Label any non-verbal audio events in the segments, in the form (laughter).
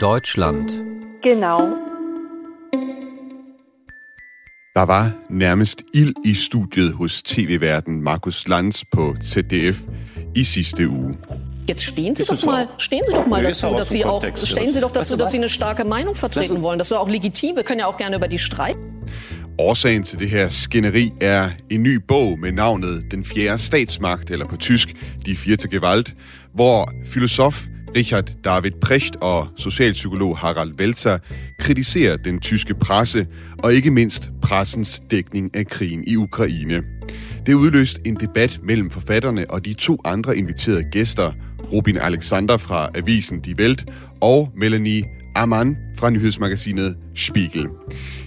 Deutschland. Genau. Der var nærmest ild i studiet hos tv-verden Markus Lanz på ZDF i sidste uge. Jetzt stehen Sie doch mal, stehen Sie doch mal dazu, dass Sie auch, stehen Sie doch dazu, dass Sie eine starke Meinung vertreten wollen. Das ist auch legitim. Wir können ja auch gerne über die streiten. Årsagen til det her skænderi er en ny bog med navnet Den fjerde statsmagt, eller på tysk, Die vierte Gewalt, hvor filosof Richard David Precht og socialpsykolog Harald Welzer kritiserer den tyske presse, og ikke mindst pressens dækning af krigen i Ukraine. Det udløst en debat mellem forfatterne og de to andre inviterede gæster, Robin Alexander fra avisen Die Welt og Melanie Amann fra nyhedsmagasinet Spiegel.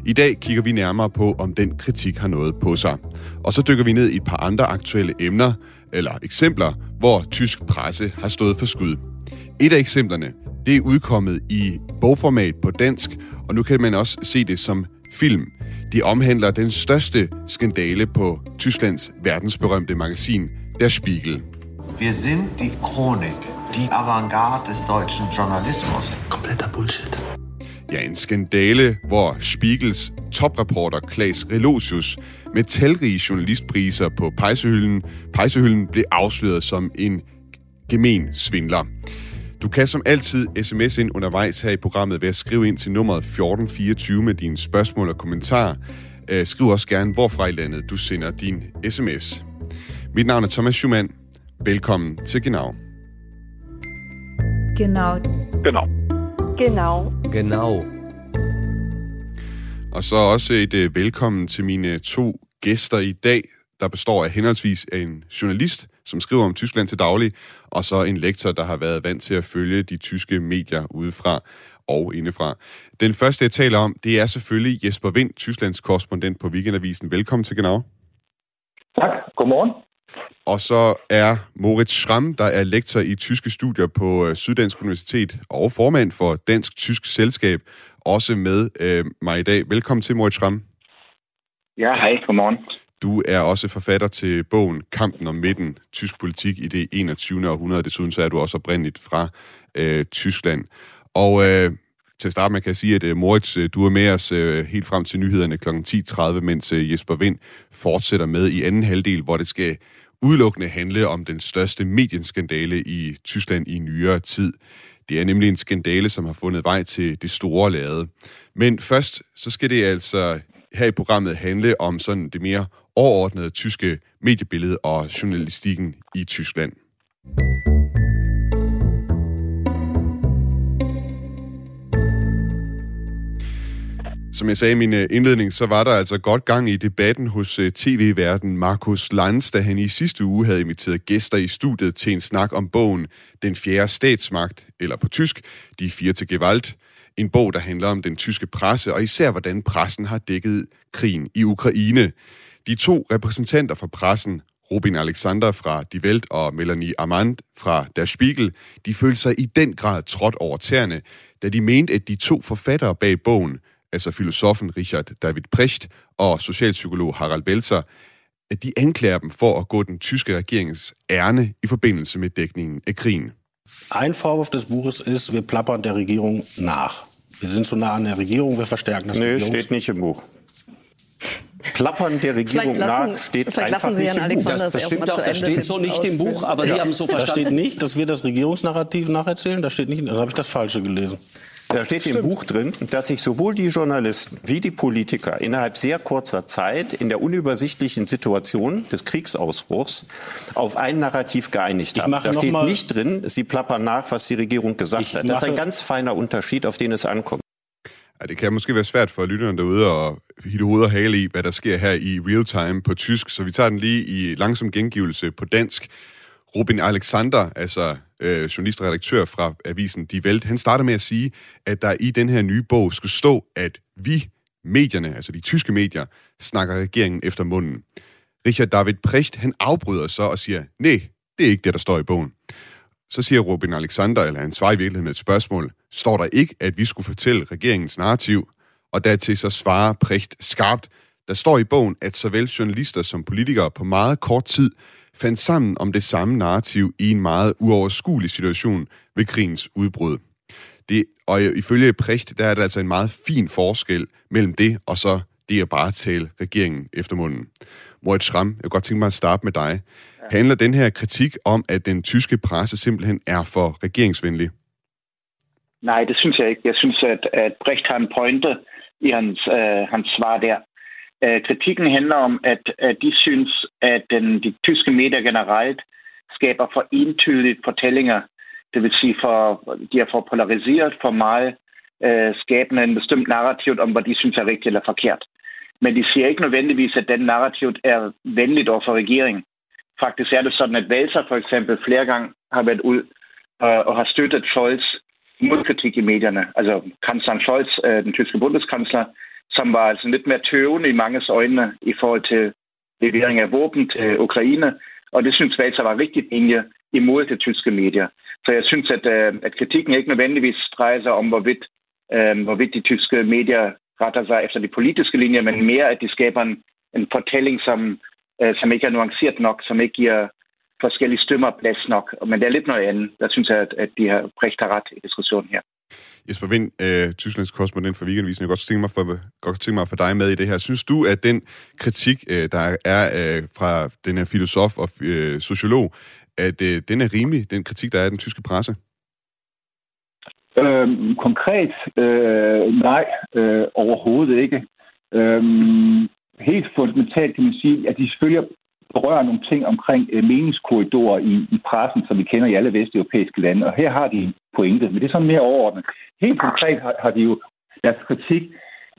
I dag kigger vi nærmere på, om den kritik har noget på sig. Og så dykker vi ned i et par andre aktuelle emner, eller eksempler, hvor tysk presse har stået for skud. Et af eksemplerne, det er udkommet i bogformat på dansk, og nu kan man også se det som film. De omhandler den største skandale på Tysklands verdensberømte magasin, Der Spiegel. Wir sind die Chronik, die Avantgarde des deutschen Journalismus. Kompletter Bullshit. Ja, en skandale, hvor Spiegels topreporter Klaas Relosius med talrige journalistpriser på pejsehylden, pejsehylden blev afsløret som en gemen svindler. Du kan som altid sms ind undervejs her i programmet ved at skrive ind til nummeret 1424 med dine spørgsmål og kommentarer. Øh, Skriv også gerne, hvorfra i landet du sender din sms. Mit navn er Thomas Schumann. Velkommen til Genau. Genau. Genau. Genau. Genau. Og så også et øh, velkommen til mine to gæster i dag, der består af henholdsvis en journalist, som skriver om Tyskland til daglig, og så en lektor, der har været vant til at følge de tyske medier udefra og indefra. Den første, jeg taler om, det er selvfølgelig Jesper Vind, Tysklands korrespondent på Weekendavisen. Velkommen til Genau. Tak. Godmorgen. Og så er Moritz Schramm, der er lektor i tyske studier på øh, Syddansk Universitet og formand for Dansk-Tysk Selskab, også med øh, mig i dag. Velkommen til, Moritz Schramm. Ja, hej, godmorgen. Du er også forfatter til bogen Kampen om midten, tysk politik i det 21. århundrede. Desuden så er du også oprindeligt fra øh, Tyskland. Og øh, til at starte med kan jeg sige, at øh, Moritz, øh, du er med os øh, helt frem til nyhederne kl. 10.30, mens øh, Jesper Vind fortsætter med i anden halvdel, hvor det skal udelukkende handle om den største medienskandale i Tyskland i nyere tid. Det er nemlig en skandale, som har fundet vej til det store lade. Men først, så skal det altså her i programmet handle om sådan det mere overordnede tyske mediebillede og journalistikken i Tyskland. Som jeg sagde i min øh, indledning, så var der altså godt gang i debatten hos øh, tv-verden Markus Lanz, da han i sidste uge havde inviteret gæster i studiet til en snak om bogen Den fjerde statsmagt, eller på tysk, Die vierte Gewalt. En bog, der handler om den tyske presse, og især hvordan pressen har dækket krigen i Ukraine. De to repræsentanter for pressen, Robin Alexander fra Die Welt og Melanie Amand fra Der Spiegel, de følte sig i den grad trådt over tæerne, da de mente, at de to forfattere bag bogen, altså filosofen Richard David Precht og socialpsykolog Harald Welzer, at de anklager dem for at gå den tyske regerings ærne i forbindelse med dækningen af krigen. Ein Vorwurf des Buches ist, wir plappern der Regierung nach. Wir sind zu nah an der Regierung, wir verstärken das Nee, Regierungs... steht nicht im Buch. Plappern der Regierung lassen, nach steht vielleicht einfach lassen Sie nicht Herrn im Buch. Das, das stimmt auch, das steht so (laughs) nicht im Buch, aber Sie haben es so Da steht verstanden. nicht, dass wir das Regierungsnarrativ nacherzählen. Da steht nicht, dann habe ich das Falsche gelesen. Da steht im Buch drin, dass sich sowohl die Journalisten wie die Politiker innerhalb sehr kurzer Zeit in der unübersichtlichen Situation des Kriegsausbruchs auf ein Narrativ geeinigt Ich haben. mache Da steht nicht drin, sie plappern nach, was die Regierung gesagt Ich hat. Das ist ein ganz feiner Unterschied, auf den es ankommt. Ja, det kan måske være svært for lytterne derude at hitte hoved og hale i, hvad der sker her i real time på tysk, så vi tager den lige i langsom gengivelse på dansk. Robin Alexander, altså øh, journalist og redaktør fra avisen Die Welt, han starter med at sige, at der i den her nye bog skulle stå, at vi, medierne, altså de tyske medier, snakker regeringen efter munden. Richard David Precht, han afbryder så og siger, nej, det er ikke det, der står i bogen. Så siger Robin Alexander, eller han svarer i virkeligheden med et spørgsmål, står der ikke, at vi skulle fortælle regeringens narrativ? Og dertil så svarer Prægt skarpt, der står i bogen, at såvel journalister som politikere på meget kort tid fandt sammen om det samme narrativ i en meget uoverskuelig situation ved krigens udbrud. Det, og ifølge Prægt, der er der altså en meget fin forskel mellem det, og så det at bare tale regeringen efter munden. Moritz Schramm, jeg kunne godt tænke mig at starte med dig. Handler den her kritik om, at den tyske presse simpelthen er for regeringsvenlig? Nej, det synes jeg ikke. Jeg synes, at, at Brecht har en pointe i hans, øh, hans svar der. Øh, kritikken handler om, at, at de synes, at den, de tyske medier generelt skaber for entydigt fortællinger. Det vil sige, for, de er for polariseret for meget, øh, skabende en bestemt narrativ om, hvad de synes er rigtigt eller forkert. Men de siger ikke nødvendigvis, at den narrativ er venligt over for regeringen. Faktisk er det sådan, at Valser for eksempel flere gange har været ud og, og har støttet Scholz modkritik i medierne. Altså kansleren Scholz, øh, den tyske bundeskansler, som var altså lidt mere tøvende i manges øjne i forhold til levering af våben til Ukraine. Og det synes Valser var rigtig linje imod de tyske medier. Så jeg synes, at, øh, at kritikken ikke nødvendigvis drejer sig om, hvorvidt, øh, hvorvidt de tyske medier retter sig efter de politiske linjer, men mere, at de skaber en, en fortælling, som, øh, som ikke er nuanceret nok, som ikke giver forskellige stemmer plads nok. Men det er lidt noget andet. Der synes jeg, at, at de har prægt ret i diskussionen her. Jesper Vind, øh, Tysklands korrespondent for Weekendvisen. Jeg godt tænke mig for, godt tænke mig for dig med i det her. Synes du, at den kritik, øh, der er øh, fra den her filosof og øh, sociolog, at øh, den er rimelig, den kritik, der er af den tyske presse? Øhm, konkret, øh, nej, øh, overhovedet ikke. Øhm, helt fundamentalt kan man sige, at de selvfølgelig berører nogle ting omkring øh, meningskorridorer i, i pressen, som vi kender i alle vesteuropæiske lande, og her har de en pointe, men det er sådan mere overordnet. Helt konkret har, har de jo deres kritik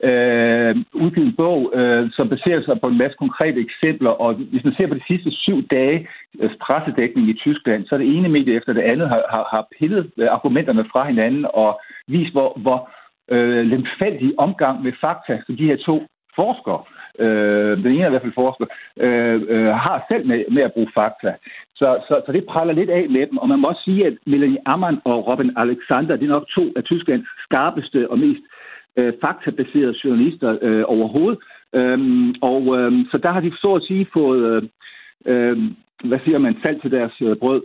øh, udgivet en bog, øh, som baserer sig på en masse konkrete eksempler, og hvis man ser på de sidste syv dage øh, pressedækning i Tyskland, så er det ene medie efter det andet har, har, har pillet øh, argumenterne fra hinanden og vist, hvor, hvor øh, lemfældig omgang med fakta, som de her to forskere øh, den ene er i hvert fald forsker, øh, øh, har selv med, med at bruge fakta. Så, så, så det praller lidt af med dem, og man må også sige, at Melanie Ammann og Robin Alexander, det er nok to af Tysklands skarpeste og mest øh, Øh, faktabaserede journalister øh, overhovedet. Øhm, og øh, så der har de så at sige fået, øh, øh, hvad siger man, salt til deres øh, brød.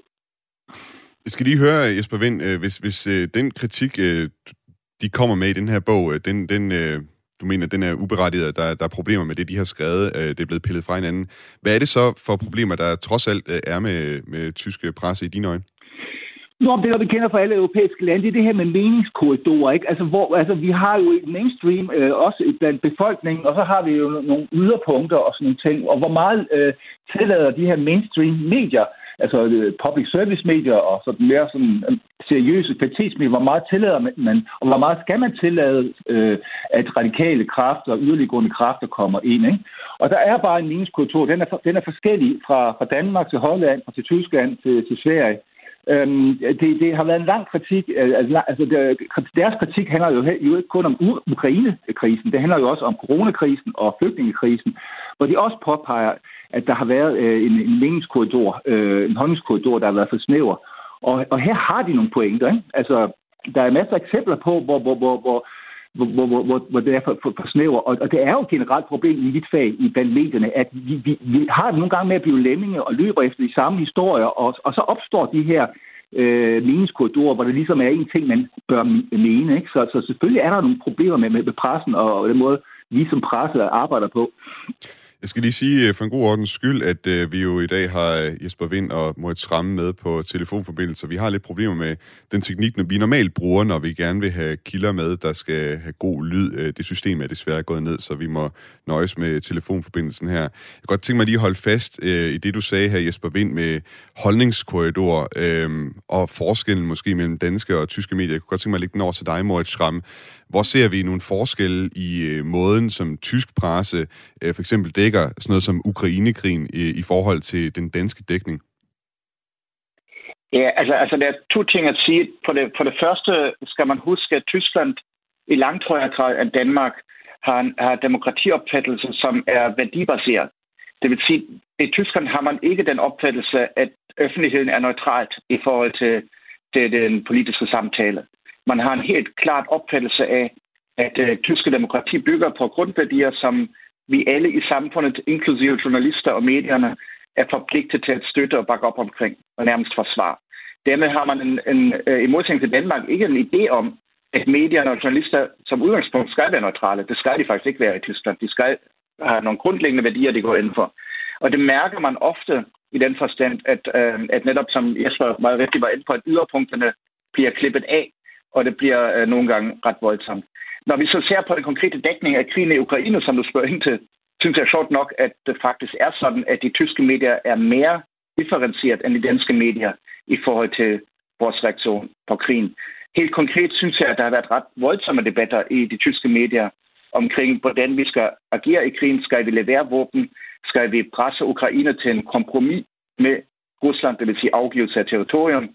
Jeg skal lige høre, Jesper Vind, øh, hvis, hvis øh, den kritik, øh, de kommer med i den her bog, øh, den, den, øh, du mener, den er uberettiget, der, der er problemer med det, de har skrevet, øh, det er blevet pillet fra hinanden. Hvad er det så for problemer, der trods alt øh, er med, med tyske presse i dine øjne? Nå, det, er, vi kender fra alle europæiske lande, det er det her med meningskorridorer, ikke? Altså, hvor, altså vi har jo et mainstream øh, også blandt befolkningen, og så har vi jo nogle yderpunkter og sådan nogle ting, og hvor meget øh, tillader de her mainstream medier altså øh, public service medier og sådan mere sådan øh, seriøse kvalitetsmedier, hvor meget tillader man, og hvor meget skal man tillade, øh, at radikale kræfter og yderliggående kræfter kommer ind. Ikke? Og der er bare en meningskultur, den er, den er forskellig fra, fra Danmark til Holland og til Tyskland til, til Sverige. Øhm, det, det har været en lang kritik. Øh, altså, altså der, deres kritik handler jo, jo ikke kun om Ukraine-krisen, det handler jo også om coronakrisen og flygtningekrisen, hvor de også påpeger, at der har været øh, en, en meningskorridor, øh, en holdningskorridor, der har været for snæver. Og, og her har de nogle pointer. Ikke? Altså, der er masser af eksempler på, hvor, hvor, hvor, hvor hvor, hvor, hvor, hvor det er for, for, for snæver. Og, og det er jo et generelt problem i mit fag i blandt medierne, at vi, vi, vi har nogle gange med at blive lemminge og løber efter de samme historier, og, og så opstår de her øh, meningskorridorer, hvor det ligesom er en ting, man bør mene. Ikke? Så, så selvfølgelig er der nogle problemer med, med, med pressen og, og den måde, vi som presse arbejder på. Jeg skal lige sige øh, for en god ordens skyld, at øh, vi jo i dag har øh, Jesper Vind og Moritz Ramme med på telefonforbindelse. Vi har lidt problemer med den teknik, når vi normalt bruger, når vi gerne vil have kilder med, der skal have god lyd. Øh, det system er desværre gået ned, så vi må nøjes med telefonforbindelsen her. Jeg kan godt tænke mig lige at holde fast i det, du sagde her, Jesper Vind, med holdningskorridor øh, og forskellen måske mellem danske og tyske medier. Jeg kunne godt tænke mig at lægge den over til dig, Moritz Ramme. Hvor ser vi nogle forskelle i øh, måden, som tysk presse øh, for eksempel dækker sådan noget som Ukrainekrigen øh, i forhold til den danske dækning? Ja, altså, altså der er to ting at sige. For det, for det første skal man huske, at Tyskland i langt højere grad end Danmark har, har demokratiopfattelse, som er værdibaseret. Det vil sige, at i Tyskland har man ikke den opfattelse, at offentligheden er neutralt i forhold til, til den politiske samtale. Man har en helt klart opfattelse af, at øh, tyske demokrati bygger på grundværdier, som vi alle i samfundet, inklusive journalister og medierne, er forpligtet til at støtte og bakke op omkring og nærmest forsvare. Dermed har man en, en, øh, i modsætning til Danmark ikke en idé om, at medierne og journalister som udgangspunkt skal være neutrale. Det skal de faktisk ikke være i Tyskland. De skal have nogle grundlæggende værdier, de går ind for. Og det mærker man ofte i den forstand, at, øh, at netop som Jesper meget rigtig var inde på, at yderpunkterne bliver klippet af, og det bliver øh, nogle gange ret voldsomt. Når vi så ser på den konkrete dækning af krigen i Ukraine, som du spørger ind til, synes jeg sjovt nok, at det faktisk er sådan, at de tyske medier er mere differencieret end de danske medier i forhold til vores reaktion på krigen. Helt konkret synes jeg, at der har været ret voldsomme debatter i de tyske medier omkring, hvordan vi skal agere i krigen. Skal vi levere våben? Skal vi presse Ukraine til en kompromis med Rusland, det vil sige afgivelse af territorium?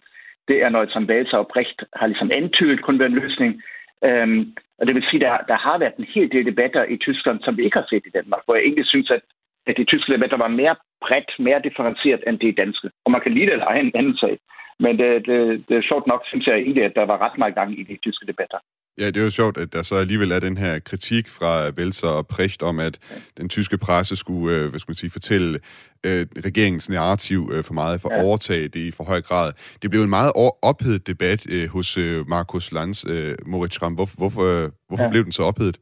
Det er noget, som Walser og Brecht har ligesom antydet kunne være en løsning. Øhm, og det vil sige, at der, der har været en hel del debatter i Tyskland, som vi ikke har set i Danmark, hvor jeg egentlig synes, at, at de tyske debatter var mere bredt, mere differencieret end de danske. Og man kan lide det eller ej en anden sag. Men det, det, det er sjovt nok, synes jeg egentlig, at der var ret meget gang i de tyske debatter. Ja, det er jo sjovt, at der så alligevel er den her kritik fra Velser og Precht om, at den tyske presse skulle, øh, hvad skal man sige, fortælle øh, regeringens narrativ øh, for meget, for ja. overtage det i for høj grad. Det blev en meget ophedet debat øh, hos øh, Markus Lanz, øh, Moritz Ram. Hvor, hvorfor øh, hvorfor ja. blev den så ophedet?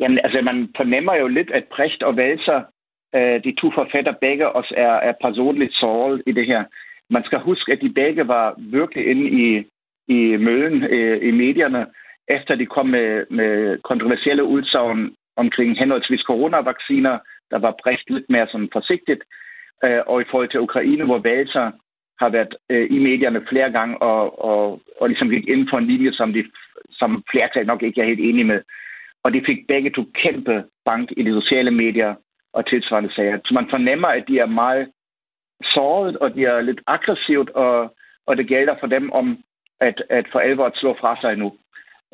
Jamen, altså, man fornemmer jo lidt, at Precht og Velser, øh, de to forfatter, begge også er, er personligt såret i det her. Man skal huske, at de begge var virkelig inde i i møden øh, i medierne, efter de kom med, med kontroversielle udsagn omkring henholdsvis coronavacciner, der var bredt lidt mere sådan forsigtigt, øh, og i forhold til Ukraine, hvor Valser har været øh, i medierne flere gange og, og, og ligesom gik ind for en linje, som, de, som flertal nok ikke er helt enige med. Og de fik begge to kæmpe bank i de sociale medier og tilsvarende sager. Så man fornemmer, at de er meget såret, og de er lidt aggressivt, og, og det gælder for dem om at, at for alvor at slå fra sig nu.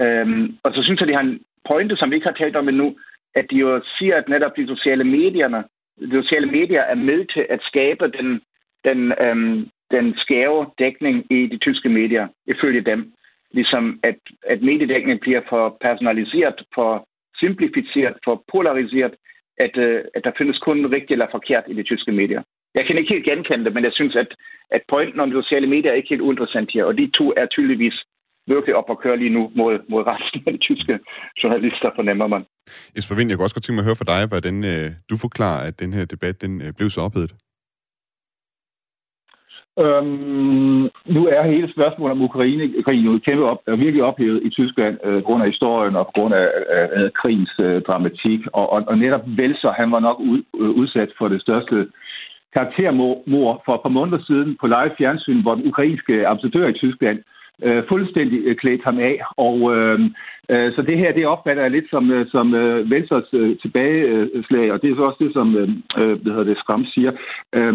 Øhm, og så synes jeg, de har en pointe, som vi ikke har talt om endnu, at de jo siger, at netop de sociale medierne, de sociale medier er med til at skabe den, den, øhm, den skæve dækning i de tyske medier, ifølge dem. Ligesom at, at mediedækningen bliver for personaliseret, for simplificeret, for polariseret, at, øh, at der findes kun rigtigt eller forkert i de tyske medier. Jeg kan ikke helt genkende det, men jeg synes, at, at pointen om de sociale medier er ikke helt uinteressant her, og de to er tydeligvis virkelig op og køre lige nu mod, mod resten af de tyske journalister, fornemmer man. Jesper Vind, jeg kunne også godt tænke mig at høre fra dig, hvordan øh, du forklarer, at den her debat den, øh, blev så ophedet. Øhm, nu er hele spørgsmålet om Ukraine-krigen jo kæmpe op, er virkelig ophedet i Tyskland øh, grund af historien og på grund af, af, af krigens øh, dramatik. Og, og, og netop Velser, han var nok ud, øh, udsat for det største karaktermor for et par måneder siden på live fjernsyn, hvor den ukrainske ambassadør i Tyskland øh, fuldstændig øh, klædte klædt ham af. Og øh, øh, så det her, det opfatter jeg lidt som, øh, som øh, Venstres øh, tilbageslag, og det er så også det, som øh, øh hvad hedder det, Skram siger. Øh,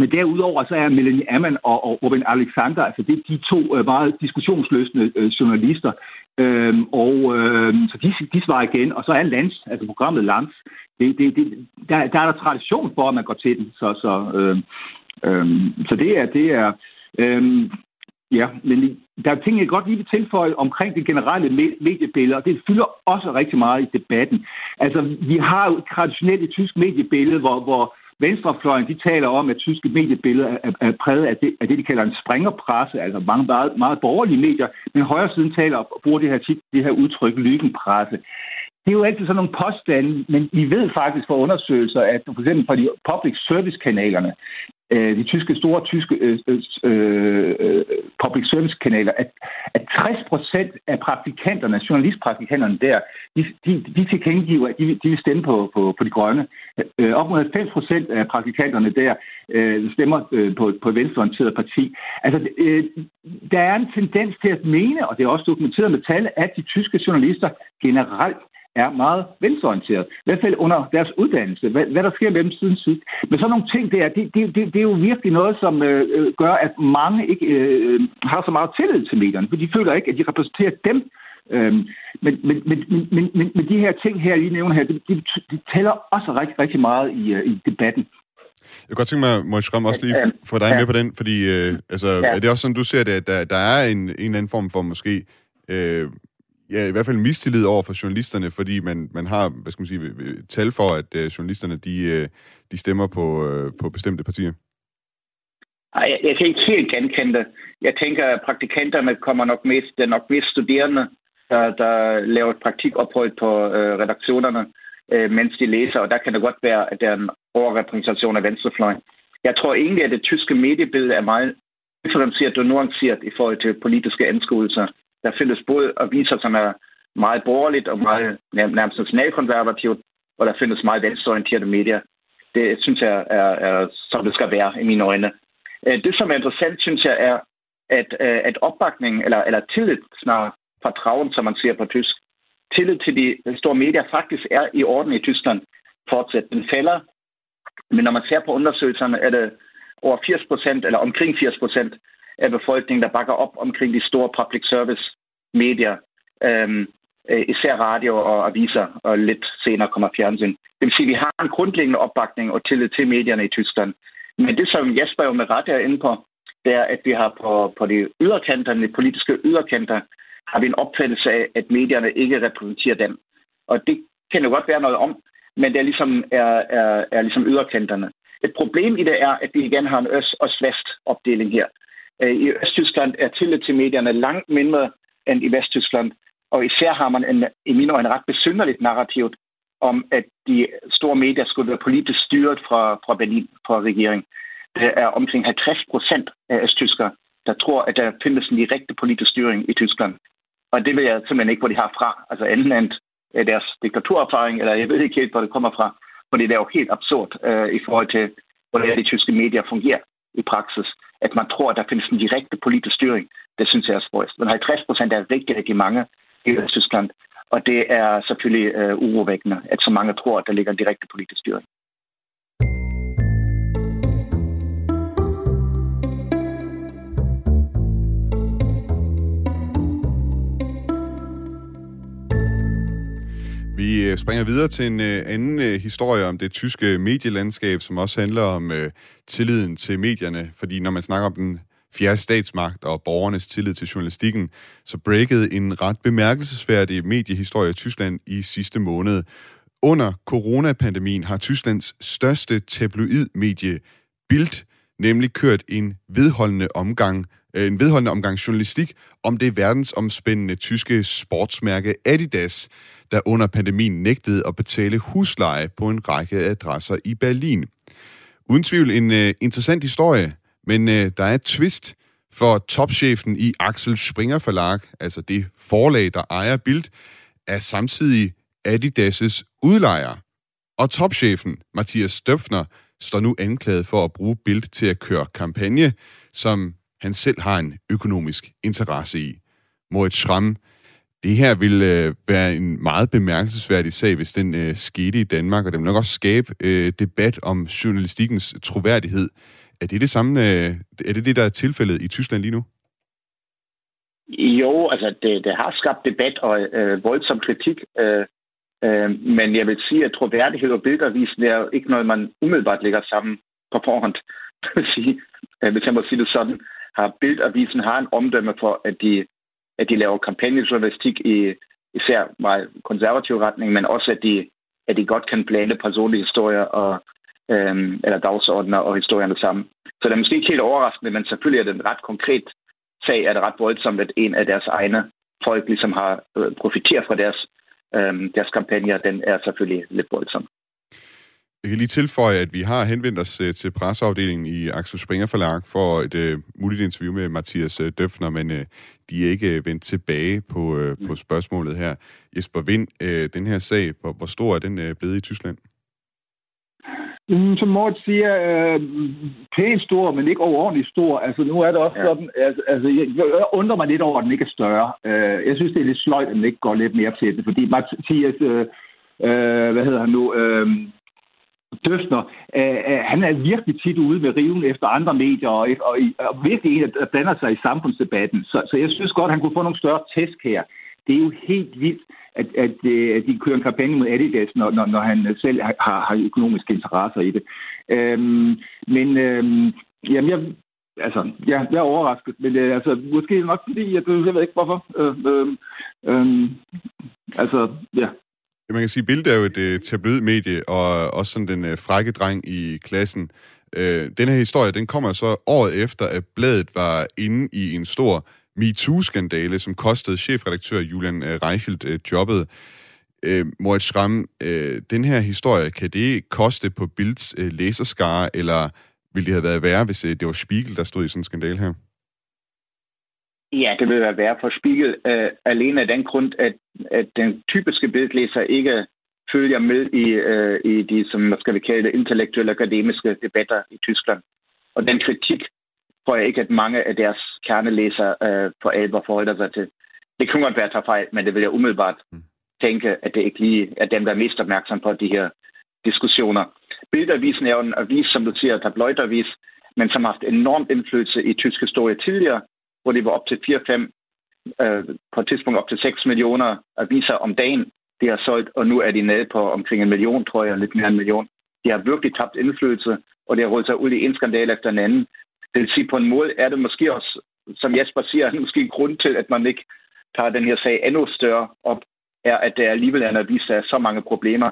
men derudover så er Melanie Amman og, og Robin Alexander, altså det er de to meget diskussionsløsende journalister. Øhm, og øhm, så de, de svarer igen, og så er Lands, altså programmet Lands, det, det, det, der, der er der tradition for, at man går til den. Så, så, øh, øh, så det er, det er øh, ja, men der er ting, jeg godt lige vil tilføje omkring det generelle mediebillede, og det fylder også rigtig meget i debatten. Altså, vi har jo traditionelt et tysk mediebillede, hvor, hvor Venstrefløjen, de taler om, at tyske mediebilleder er, er præget af det, af det, de kalder en springerpresse, altså mange meget, meget borgerlige medier, men højre siden taler og bruger det her, tit, det her udtryk lykkenpresse. Det er jo altid sådan nogle påstande, men vi ved faktisk fra undersøgelser, at for eksempel fra de public service kanalerne, øh, de tyske store tyske øh, øh, øh, public service kanaler, at, at 60 procent af praktikanterne, journalistpraktikanterne der, de, de, de tilkendegiver, at de, de vil stemme på, på, på de grønne. Øh, op mod 90 procent af praktikanterne der øh, stemmer øh, på, på et venstreorienteret parti. Altså, øh, der er en tendens til at mene, og det er også dokumenteret med tal, at de tyske journalister generelt er meget venstreorienteret. I hvert fald under deres uddannelse. Hvad, hvad der sker med dem siden sidst. Men sådan nogle ting der, det, det, det, det er jo virkelig noget, som øh, øh, gør, at mange ikke øh, har så meget tillid til medierne, for de føler ikke, at de repræsenterer dem. Øhm, men, men, men, men, men, men de her ting her, lige nævner her, de, de, de tæller også rigtig, rigtig meget i, uh, i debatten. Jeg kan godt tænke mig, Moritz Schramm, også lige få dig ja. med på den, fordi øh, altså, ja. er det også sådan, du ser det, at der, der er en, en eller anden form for måske øh, ja, i hvert fald mistillid over for journalisterne, fordi man, man har, hvad skal man sige, øh, øh, tal for, at øh, journalisterne, de, øh, de stemmer på, øh, på bestemte partier? Nej, jeg, jeg kan ikke helt genkende det. Jeg tænker, at praktikanterne kommer nok mest, det er nok mest studerende, der, der laver et praktikophold på øh, redaktionerne, øh, mens de læser, og der kan det godt være, at der er en overrepræsentation af venstrefløjen. Jeg tror egentlig, at det tyske mediebillede er meget differencieret og nuanceret i forhold til politiske anskuelser. Der findes både aviser, som er meget borgerligt og meget nærmest nationalkonservativt, og der findes meget venstreorienterede medier. Det synes jeg er, er, som det skal være i mine øjne. Øh, det, som er interessant, synes jeg, er, at, øh, at opbakningen, eller, eller tillid snarere, traven, som man siger på tysk, tillid til de store medier faktisk er i orden i Tyskland fortsat. Den falder, men når man ser på undersøgelserne, er det over 80 procent, eller omkring 80 procent af befolkningen, der bakker op omkring de store public service medier. Øhm, øh, især radio og aviser, og lidt senere kommer fjernsyn. Det vil sige, at vi har en grundlæggende opbakning og tillid til medierne i Tyskland. Men det, som Jesper jo med ret er inde på, det er, at vi har på, på de yderkanter, de politiske yderkanter, har vi en opfattelse af, at medierne ikke repræsenterer dem. Og det kan jo godt være noget om, men det er ligesom, er, er, er ligesom yderkanterne. Et problem i det er, at vi igen har en øst- og vest opdeling her. Øh, I Østtyskland er tillid til medierne langt mindre end i Vesttyskland, og især har man en, i mine øjne ret besynderligt narrativ om, at de store medier skulle være politisk styret fra, fra Berlin, fra regeringen. Det er omkring 50 procent af østtyskere, der tror, at der findes en direkte politisk styring i Tyskland. Og det vil jeg simpelthen ikke, hvor de har fra. Altså enten end øh, deres diktaturerfaring, eller jeg ved ikke helt, hvor det kommer fra. Fordi det er jo helt absurd øh, i forhold til, hvordan de tyske medier fungerer i praksis. At man tror, at der findes en direkte politisk styring, det synes jeg er spøjst. Men 50 procent er rigtig, rigtig mange i Tyskland. Og det er selvfølgelig øh, urovækkende, at så mange tror, at der ligger en direkte politisk styring. Vi springer videre til en øh, anden øh, historie om det tyske medielandskab, som også handler om øh, tilliden til medierne. Fordi når man snakker om den fjerde statsmagt og borgernes tillid til journalistikken, så breakede en ret bemærkelsesværdig mediehistorie i Tyskland i sidste måned. Under coronapandemien har Tysklands største tabloidmedie Bild nemlig kørt en vedholdende omgang øh, en vedholdende omgang journalistik om det verdensomspændende tyske sportsmærke Adidas, der under pandemien nægtede at betale husleje på en række adresser i Berlin. Uden tvivl en uh, interessant historie, men uh, der er et twist, for topchefen i Axel Springer Verlag, altså det forlag, der ejer Bild, er samtidig Adidas' udlejer. Og topchefen, Mathias Døpfner, står nu anklaget for at bruge Bild til at køre kampagne, som han selv har en økonomisk interesse i. Moritz Schramm, det her vil øh, være en meget bemærkelsesværdig sag, hvis den øh, skete i Danmark, og det vil nok også skabe øh, debat om journalistikkens troværdighed. Er det det samme, øh, er det det, der er tilfældet i Tyskland lige nu? Jo, altså det, det har skabt debat og øh, voldsom kritik, øh, øh, men jeg vil sige, at troværdighed og bildervisen er jo ikke noget, man umiddelbart lægger sammen på forhånd. sige, (laughs) hvis jeg må sige det sådan, har Bildavisen har en omdømme for, at de at de laver kampagnejournalistik i især meget konservativ retning, men også at de, at de godt kan blande personlige historier og, øhm, eller dagsordner og historierne sammen. Så det er måske ikke helt overraskende, men selvfølgelig er det en ret konkret sag, at det ret voldsomt, at en af deres egne folk ligesom har øh, profiteret fra deres, øhm, deres kampagner, den er selvfølgelig lidt voldsom. Jeg kan lige tilføje, at vi har henvendt os øh, til presseafdelingen i Axel Springer Forlag for et uh, muligt interview med Mathias uh, Døfner, men uh, de er ikke uh, vendt tilbage på, uh, på spørgsmålet her. Jesper Vind, uh, den her sag, hvor, hvor stor er den uh, blevet i Tyskland? Mm, som Mort siger, øh, pænt stor, men ikke overordentligt stor. Altså, nu er det også ja. sådan, altså, altså jeg, jeg undrer mig lidt over, at den ikke er større. Øh, jeg synes, det er lidt sløjt, at den ikke går lidt mere til det, fordi Mathias, øh, øh, hvad hedder han nu, øh, Døfner, øh, øh, han er virkelig tit ude med riven efter andre medier, og, og, og virkelig en, der blander sig i samfundsdebatten. Så, så jeg synes godt, han kunne få nogle større tæsk her. Det er jo helt vildt, at, at, øh, at de kører en kampagne mod Adidas, når, når, når han selv har, har økonomiske interesser i det. Øhm, men øhm, jamen, jeg, altså, ja, jeg er overrasket, men øh, altså, måske nok fordi, at øh, jeg ved ikke hvorfor. Øh, øh, øh, altså, ja. Man kan sige, at Bild er jo et øh, uh, tabloidmedie, og også sådan den øh, frække dreng i klassen. Øh, den her historie, den kommer så året efter, at bladet var inde i en stor MeToo-skandale, som kostede chefredaktør Julian øh, Reichelt øh, jobbet. Øh, Moritz Schramm, øh, den her historie, kan det koste på Bilds øh, læserskare, eller ville det have været værre, hvis øh, det var Spiegel, der stod i sådan en skandale her? Ja, det vil være værre for Spiegel, øh, alene af den grund, at, at den typiske bildlæser ikke følger med i, øh, i de, som man skal kalde det, intellektuelle akademiske debatter i Tyskland. Og den kritik tror jeg ikke, at mange af deres kernelæsere øh, for alvor forholder sig til. Det kunne godt være at tage fejl, men det vil jeg umiddelbart mm. tænke, at det ikke lige er dem, der er mest opmærksom på de her diskussioner. Bildavisen er jo en avis, som du siger, tabloidavis, men som har haft enormt indflydelse i tysk historie tidligere, hvor det var op til 4-5, øh, på et tidspunkt op til 6 millioner aviser om dagen, de har solgt, og nu er de nede på omkring en million, tror jeg, lidt mere end en million. De har virkelig tabt indflydelse, og det har rullet sig ud i en skandal efter den anden. Det vil sige, på en måde er det måske også, som Jesper siger, (laughs) måske en grund til, at man ikke tager den her sag endnu større op, er, at der alligevel er en avis, der er så mange problemer,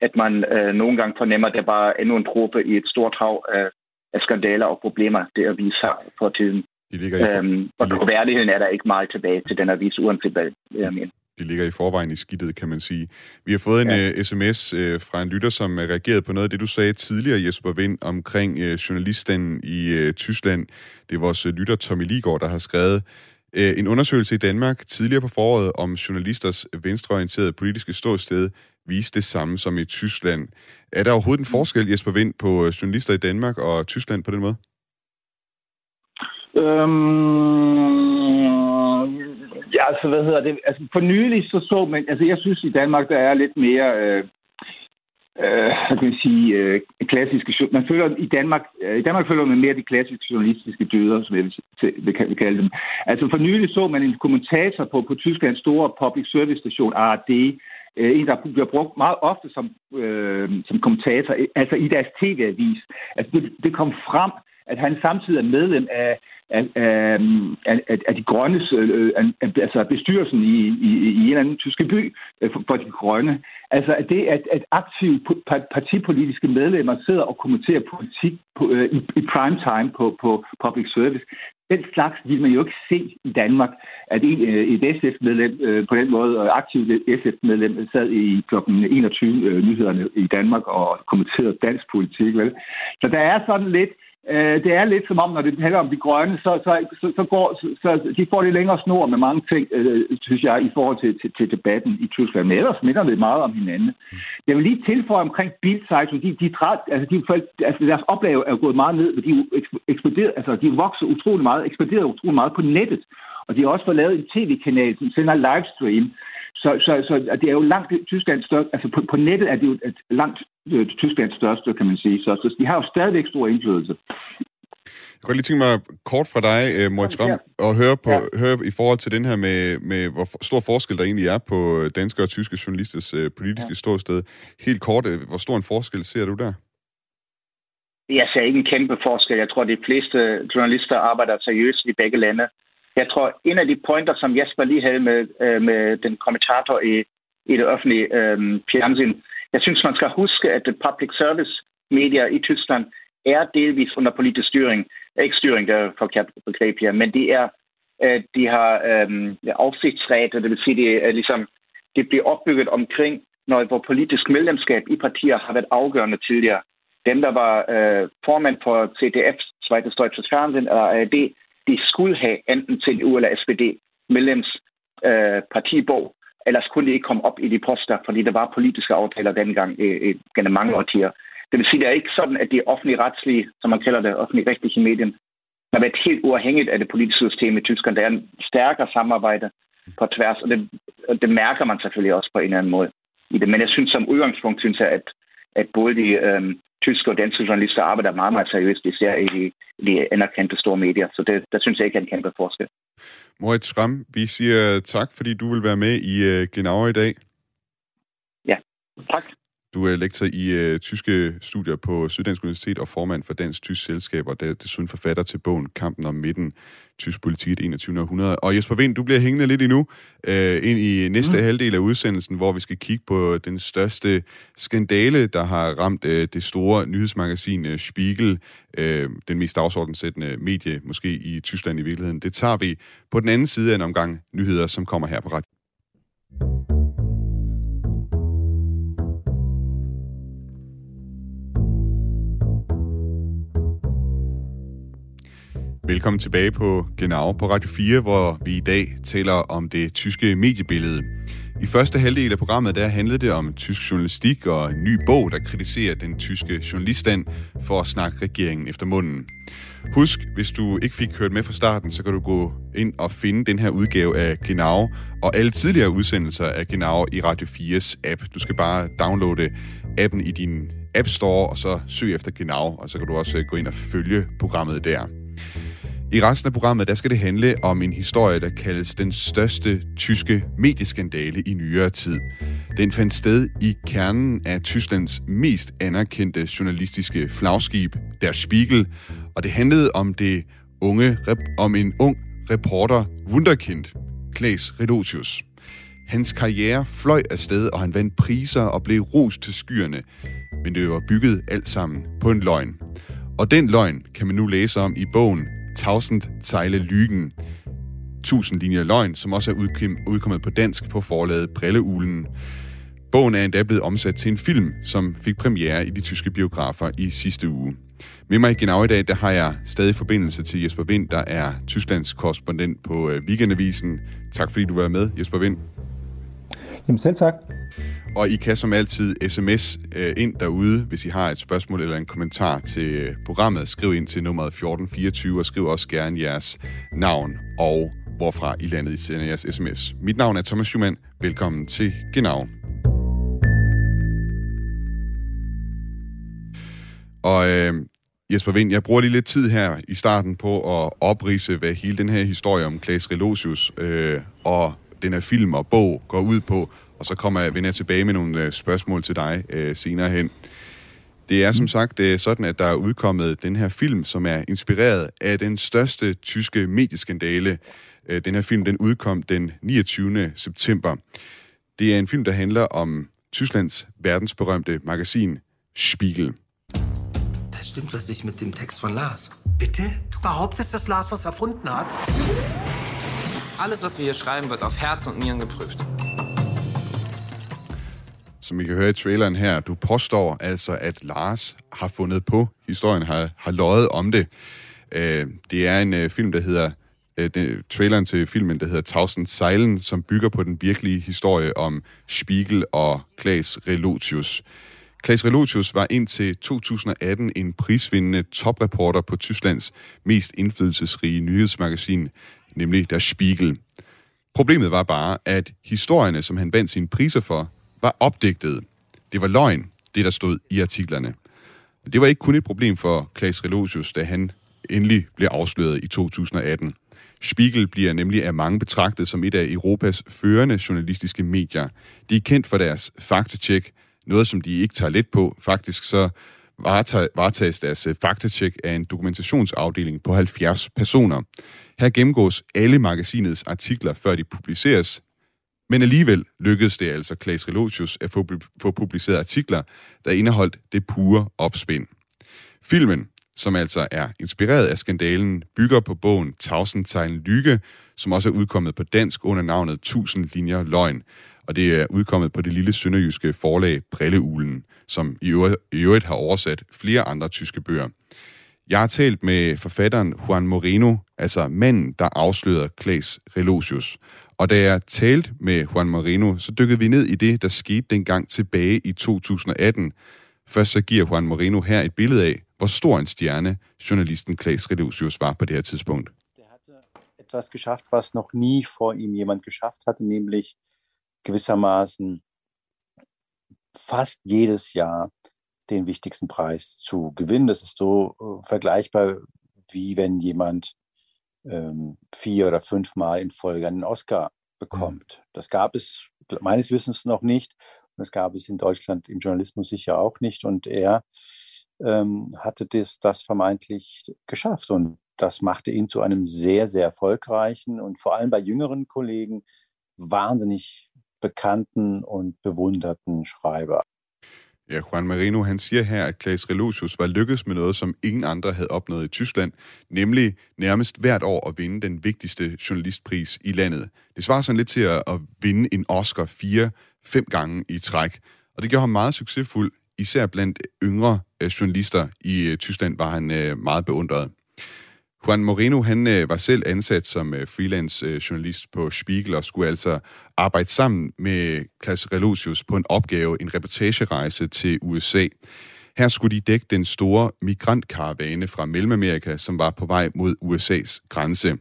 at man øh, nogle gange fornemmer, at der bare er endnu en trope i et stort hav af, af skandaler og problemer, det avis har for tiden. De ligger i for... øhm, og troværdigheden er der ikke meget tilbage til den avis, uanset hvad jeg mener. De ligger i forvejen i skidtet, kan man sige. Vi har fået en ja. uh, sms uh, fra en lytter, som uh, reagerede på noget af det, du sagde tidligere, Jesper Vind, omkring uh, journalisten i uh, Tyskland. Det er vores uh, lytter Tommy Ligård, der har skrevet uh, en undersøgelse i Danmark tidligere på foråret om journalisters venstreorienterede politiske ståsted viste det samme som i Tyskland. Er der overhovedet en forskel, Jesper Vind, på journalister i Danmark og Tyskland på den måde? Øhm, ja, altså, hvad hedder det? Altså, for nylig så så man, altså, jeg synes i Danmark, der er lidt mere, øh, øh, hvad kan man sige, øh, klassiske, man føler i Danmark, øh, i Danmark føler man mere de klassiske journalistiske dyder, som jeg vil, vil, vil kalde dem. Altså, for nylig så man en kommentator på, på Tysklands store public service station, ARD, øh, en, der bliver brugt meget ofte som, øh, som kommentator, altså i deres tv-avis. Altså, det, det kom frem, at han samtidig er medlem af, af, øhm, af, af, de grønne, øh, øh, altså bestyrelsen i, i, i en eller anden tyske by øh, for, for de grønne. Altså at det, at, at aktive partipolitiske medlemmer sidder og kommenterer politik på, i, i prime time på, på public service, den slags vil man jo ikke se i Danmark, at en, et SF-medlem på den måde, og aktivt SF-medlem, sad i kl. 21 nyhederne i Danmark og kommenterede dansk politik. Vel? Så der er sådan lidt, Øh, det er lidt som om, når det handler om de grønne, så, så, så, så, går, så, så de får det længere snor med mange ting, øh, synes jeg, i forhold til, til, til debatten i Tyskland. Men ellers minder det meget om hinanden. Jeg vil lige tilføje omkring Bildzeitung. De, de, altså, de, altså, deres oplag er gået meget ned, de er altså, de vokser utrolig meget, eksploderet utrolig meget på nettet. Og de har også fået lavet en tv-kanal, som sender livestream. Så, så, så det er jo langt Tysklands større, altså på, på nettet er det jo et langt øh, Tysklands største, kan man sige. Så, så de har jo stadigvæk stor indflydelse. Jeg kunne lige tænke mig kort fra dig, uh, Moritz Ram, og høre, på, ja. høre i forhold til den her med, med, hvor stor forskel der egentlig er på danske og tyske journalisters uh, politiske ja. ståsted. Helt kort, hvor stor en forskel ser du der? Jeg ser ikke en kæmpe forskel. Jeg tror, de fleste journalister arbejder seriøst i begge lande. Jeg tror, en af de pointer, som Jesper lige havde med, øh, med den kommentator i, i det offentlige øh, fjernsyn, jeg synes, man skal huske, at det public service medier i Tyskland er delvis under politisk styring. Ikke styring, der er forkert begreb her, men de er de har øhm, afsigtsret, det vil sige, det er ligesom, det bliver opbygget omkring, når hvor politisk medlemskab i partier har været afgørende tidligere. Dem, der var øh, formand for CDF, Svejtes Deutsches Fernsehen, eller ARD, de skulle have enten til EU eller SPD medlems øh, partibog, ellers kunne de ikke komme op i de poster, fordi der var politiske aftaler dengang øh, øh gennem mange årtier. Det vil sige, det er ikke sådan, at de offentlige retslige, som man kalder det, offentlige retlige medier, har været helt uafhængigt af det politiske system i Tyskland. Der er en stærkere samarbejde på tværs, og det, og det mærker man selvfølgelig også på en eller anden måde i det. Men jeg synes som udgangspunkt, synes jeg, at, at både de øh, tyske og danske journalister arbejder meget, meget seriøst, især i de, de anerkendte store medier. Så det, der synes jeg ikke er en kæmpe forskel. Moritz Schramm, vi siger tak, fordi du vil være med i uh, Genau i dag. Ja, tak. Du er lektor i uh, tyske studier på Syddansk Universitet og formand for Dansk Tysk Selskab, og desuden forfatter til bogen Kampen om midten, tysk politik i det 21. århundrede. Og Jesper Vind, du bliver hængende lidt endnu uh, ind i næste mm. halvdel af udsendelsen, hvor vi skal kigge på den største skandale, der har ramt uh, det store nyhedsmagasin uh, Spiegel, uh, den mest dagsordensættende medie måske i Tyskland i virkeligheden. Det tager vi på den anden side af en omgang nyheder, som kommer her på Radio. Velkommen tilbage på Genau på Radio 4, hvor vi i dag taler om det tyske mediebillede. I første halvdel af programmet der handlede det om tysk journalistik og en ny bog, der kritiserer den tyske journaliststand for at snakke regeringen efter munden. Husk, hvis du ikke fik hørt med fra starten, så kan du gå ind og finde den her udgave af Genau og alle tidligere udsendelser af Genau i Radio 4's app. Du skal bare downloade appen i din App Store, og så søg efter Genau, og så kan du også gå ind og følge programmet der. I resten af programmet, der skal det handle om en historie, der kaldes den største tyske medieskandale i nyere tid. Den fandt sted i kernen af Tysklands mest anerkendte journalistiske flagskib, Der Spiegel, og det handlede om det unge, om en ung reporter Wunderkind, Klaas Redotius. Hans karriere fløj afsted, og han vandt priser og blev rost til skyerne, men det var bygget alt sammen på en løgn. Og den løgn kan man nu læse om i bogen 1000 Zeile Lygen. 1000 linjer løgn, som også er udkommet på dansk på forlaget Brilleulen. Bogen er endda blevet omsat til en film, som fik premiere i de tyske biografer i sidste uge. Med mig igen i dag, der har jeg stadig forbindelse til Jesper Vind, der er Tysklands korrespondent på øh, Weekendavisen. Tak fordi du var med, Jesper Vind. Jamen selv tak. Og I kan som altid sms øh, ind derude, hvis I har et spørgsmål eller en kommentar til øh, programmet. Skriv ind til nummeret 1424, og skriv også gerne jeres navn og hvorfra I landet I sender jeres sms. Mit navn er Thomas Schumann. Velkommen til Genau. Og øh, Jesper Vind, jeg bruger lige lidt tid her i starten på at oprise, hvad hele den her historie om Klaas Relosius øh, og den her film og bog går ud på, og så kommer jeg, vender jeg tilbage med nogle øh, spørgsmål til dig øh, senere hen. Det er som sagt øh, sådan, at der er udkommet den her film, som er inspireret af den største tyske medieskandale. Øh, den her film den udkom den 29. september. Det er en film, der handler om Tysklands verdensberømte magasin Spiegel. Das stimmt was nicht mit dem Text von Lars. Bitte? Du behauptest, dass Lars was erfunden hat? Alles, was wir hier schreiben, wird auf Herz und Nieren geprüft som I kan høre i traileren her, du påstår altså, at Lars har fundet på historien, har, har løjet om det. Øh, det er en øh, film, der hedder, øh, den, traileren til filmen, der hedder Thousand Seilen, som bygger på den virkelige historie om Spiegel og Klaas Relotius. Klaas Relotius var indtil 2018 en prisvindende topreporter på Tysklands mest indflydelsesrige nyhedsmagasin, nemlig Der Spiegel. Problemet var bare, at historierne, som han vandt sine priser for, var opdigtet. Det var løgn, det der stod i artiklerne. Det var ikke kun et problem for Klaas Relosius, da han endelig blev afsløret i 2018. Spiegel bliver nemlig af mange betragtet som et af Europas førende journalistiske medier. De er kendt for deres faktatjek, noget som de ikke tager let på. Faktisk så varetages deres øh, faktatjek af en dokumentationsafdeling på 70 personer. Her gennemgås alle magasinets artikler, før de publiceres, men alligevel lykkedes det altså Klaas Relotius at få, få publiceret artikler, der indeholdt det pure opspind. Filmen, som altså er inspireret af skandalen, bygger på bogen Tausendtegn Lykke, som også er udkommet på dansk under navnet 1000 linjer løgn. Og det er udkommet på det lille sønderjyske forlag Brilleulen, som i øvrigt har oversat flere andre tyske bøger. Jeg har talt med forfatteren Juan Moreno, altså manden, der afslørede Klaas Relotius. Og da jeg talte med Juan Marino, så dykkede vi ned i det, der skete dengang tilbage i 2018. Først så giver Juan Marino her et billede af, hvor stor en stjerne journalisten Klaas Reducius var på det her tidspunkt. Der hatte etwas geschafft, was noch nie vor ihm jemand geschafft hatte, nämlich gewissermaßen fast jedes Jahr den wichtigsten Preis zu gewinnen. Das ist so äh, vergleichbar, wie wenn jemand ähm, vier oder fünf Mal in Folge einen Oscar bekommt. Mhm. Das gab es meines Wissens noch nicht. Das gab es in Deutschland im Journalismus sicher auch nicht. Und er ähm, hatte das, das vermeintlich geschafft. Und das machte ihn zu einem sehr, sehr erfolgreichen und vor allem bei jüngeren Kollegen wahnsinnig bekannten und bewunderten Schreiber. Ja, Juan Marino han siger her, at Claes Relotius var lykkedes med noget, som ingen andre havde opnået i Tyskland, nemlig nærmest hvert år at vinde den vigtigste journalistpris i landet. Det svarer sådan lidt til at, at vinde en Oscar fire, fem gange i træk. Og det gjorde ham meget succesfuld, især blandt yngre øh, journalister i øh, Tyskland var han øh, meget beundret. Juan Moreno han øh, var selv ansat som øh, freelance øh, journalist på Spiegel og skulle altså arbejde sammen med Klaas Relosius på en opgave, en reportagerejse til USA. Her skulle de dække den store migrantkaravane fra Mellemamerika, som var på vej mod USA's grænse.